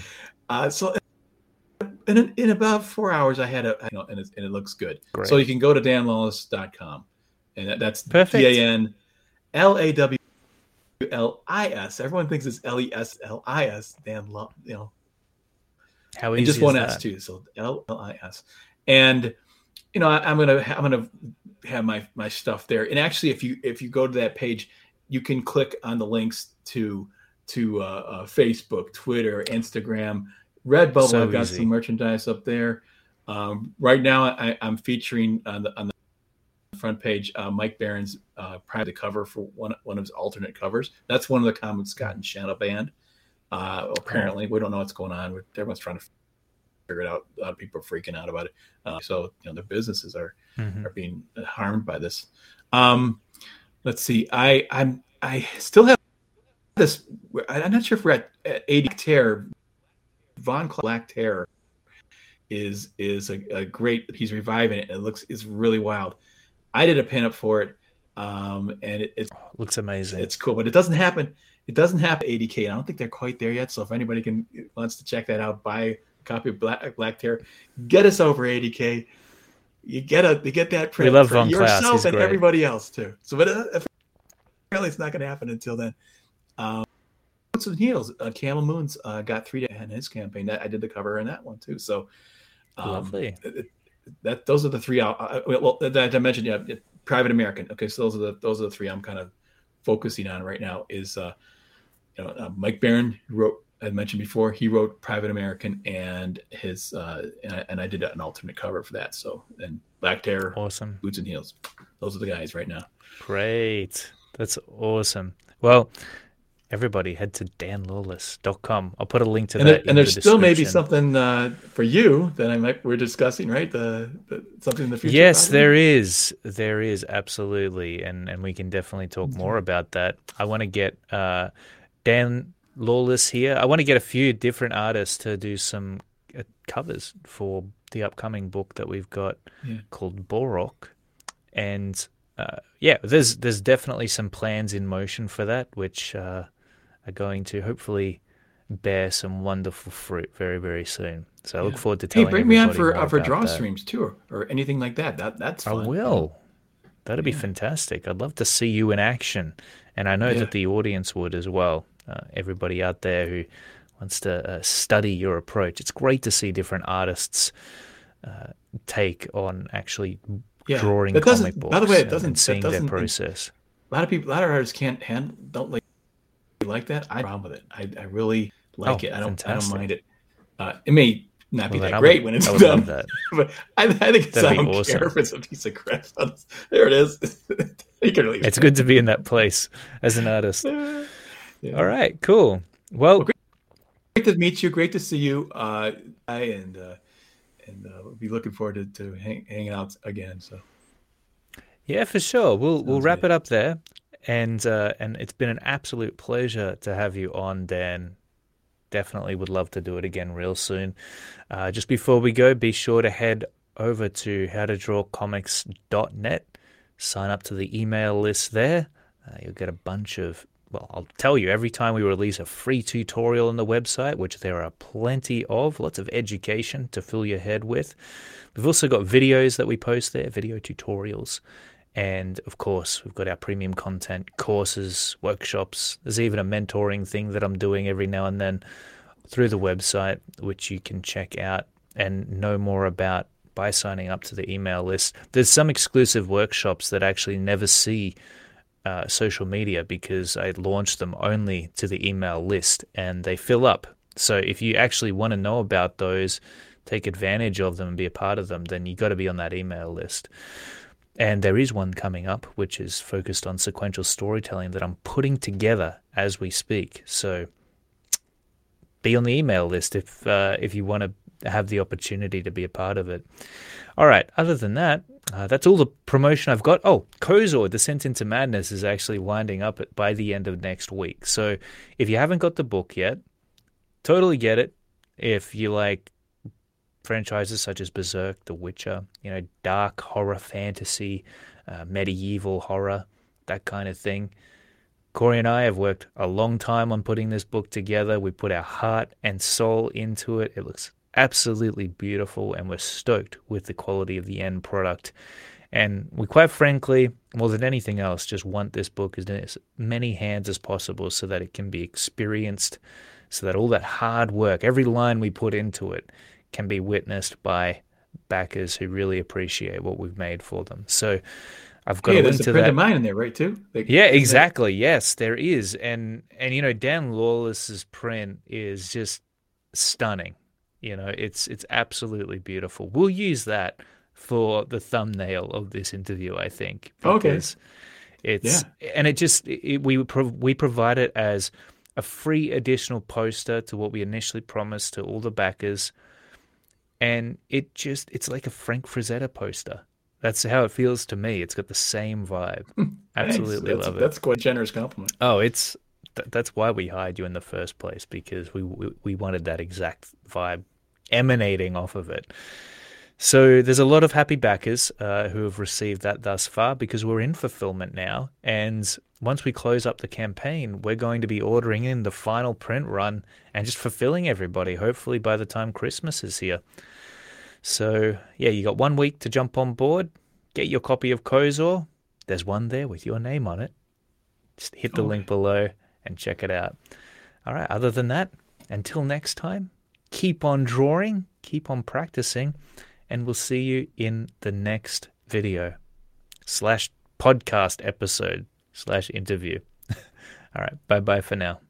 uh, so in, in about four hours, I had a, you know, and, it, and it looks good. Great. So you can go to danlawlis.com, and that, that's D A N L A W L I S. Everyone thinks it's L E S L I S. Dan, you know. How easy just one S too, so L L I S. And you know, I, am gonna I'm gonna have my my stuff there. And actually, if you if you go to that page, you can click on the links to to uh, uh, Facebook, Twitter, Instagram, Redbubble. So I've got easy. some merchandise up there. Um, right now, I, am featuring on the on the front page uh, Mike Baron's uh, private cover for one one of his alternate covers. That's one of the comics gotten shadow banned. Uh, apparently, we don't know what's going on. Everyone's trying to figure it out. A lot of people are freaking out about it. Uh, so you know, their businesses are mm-hmm. are being harmed by this. Um, let's see. I I'm I still have this. I'm not sure if we're at, at 80 Terror. Von Black Terror is is a, a, great. He's reviving it. It looks it's really wild. I did a pinup for it, um, and it, it looks amazing. It's cool, but it doesn't happen. It doesn't happen 80k. I don't think they're quite there yet. So if anybody can wants to check that out, buy a copy of Black Black Terror. Get us over 80k. You get a you get that print we love for yourself and everybody else too. So, but uh, apparently it's not going to happen until then. Um, Boots and Heels, uh, Camel Moons uh, got three in his campaign. That I did the cover on that one too. So um, lovely. It, that those are the three. Uh, well, that I mentioned, yeah, Private American. Okay, so those are the those are the three I'm kind of focusing on right now. Is uh, you know uh, Mike Baron wrote I mentioned before he wrote Private American and his uh, and, I, and I did an alternate cover for that. So and Black Terror, awesome. Boots and Heels. Those are the guys right now. Great, that's awesome. Well, everybody head to danlawlis.com. I'll put a link to and that. There, and there's the still maybe something uh, for you that I might we're discussing, right? The, the something in the future. Yes, probably? there is. There is absolutely, and and we can definitely talk okay. more about that. I want to get uh, Dan Lawlis here. I want to get a few different artists to do some uh, covers for the upcoming book that we've got yeah. called Borok, and uh, yeah, there's there's definitely some plans in motion for that, which uh, are going to hopefully bear some wonderful fruit very very soon. So I look forward to telling. Hey, bring me on for uh, for draw that. streams too, or, or, anything like that. That that's fun. I will. That'd yeah. be fantastic. I'd love to see you in action, and I know yeah. that the audience would as well. Uh, everybody out there who wants to uh, study your approach, it's great to see different artists uh, take on actually drawing comic books. By the way, it doesn't and seeing their process. A lot of people, a lot of artists can't handle, don't like like that. I problem with it. I, I really like oh, it. I don't, fantastic. I don't mind it. Uh, it may not be that great would, when it's done, but I, I think it's, I don't awesome. care if it's a piece of crap. There it is. you can It's good to be in that place as an artist. Yeah. All right, cool. Well, well great, great, to meet you. Great to see you. Uh, I and uh, and uh, we'll be looking forward to, to hang, hanging out again. So, yeah, for sure. We'll Sounds we'll wrap good. it up there, and uh, and it's been an absolute pleasure to have you on, Dan. Definitely would love to do it again real soon. Uh, just before we go, be sure to head over to howtodrawcomics.net. Sign up to the email list there. Uh, you'll get a bunch of well, I'll tell you, every time we release a free tutorial on the website, which there are plenty of, lots of education to fill your head with. We've also got videos that we post there, video tutorials. And of course, we've got our premium content, courses, workshops. There's even a mentoring thing that I'm doing every now and then through the website, which you can check out and know more about by signing up to the email list. There's some exclusive workshops that actually never see uh, social media because I launch them only to the email list and they fill up. So if you actually want to know about those, take advantage of them and be a part of them, then you got to be on that email list. And there is one coming up which is focused on sequential storytelling that I'm putting together as we speak. So be on the email list if uh, if you want to have the opportunity to be a part of it. All right. Other than that, uh, that's all the promotion I've got. Oh, KOZOR Descent into Madness is actually winding up by the end of next week. So if you haven't got the book yet, totally get it. If you like franchises such as Berserk, The Witcher, you know, dark horror fantasy, uh, medieval horror, that kind of thing. Corey and I have worked a long time on putting this book together. We put our heart and soul into it. It looks absolutely beautiful, and we're stoked with the quality of the end product. And we quite frankly, more than anything else, just want this book in as many hands as possible so that it can be experienced, so that all that hard work, every line we put into it, can be witnessed by backers who really appreciate what we've made for them. So I've got yeah, a link there's to a print that. of mine in there, right? Too. Like, yeah, exactly. Yes, there is, and and you know Dan Lawlis's print is just stunning. You know, it's it's absolutely beautiful. We'll use that for the thumbnail of this interview, I think. Okay. It's yeah. and it just it, we we provide it as a free additional poster to what we initially promised to all the backers, and it just it's like a Frank Frazetta poster. That's how it feels to me. It's got the same vibe. Absolutely love it. That's quite a generous compliment. Oh, it's th- that's why we hired you in the first place because we, we we wanted that exact vibe emanating off of it. So there's a lot of happy backers uh, who have received that thus far because we're in fulfillment now. And once we close up the campaign, we're going to be ordering in the final print run and just fulfilling everybody, hopefully by the time Christmas is here. So, yeah, you got one week to jump on board, get your copy of KOZOR. There's one there with your name on it. Just hit the okay. link below and check it out. All right, other than that, until next time, keep on drawing, keep on practicing, and we'll see you in the next video slash podcast episode slash interview. All right, bye bye for now.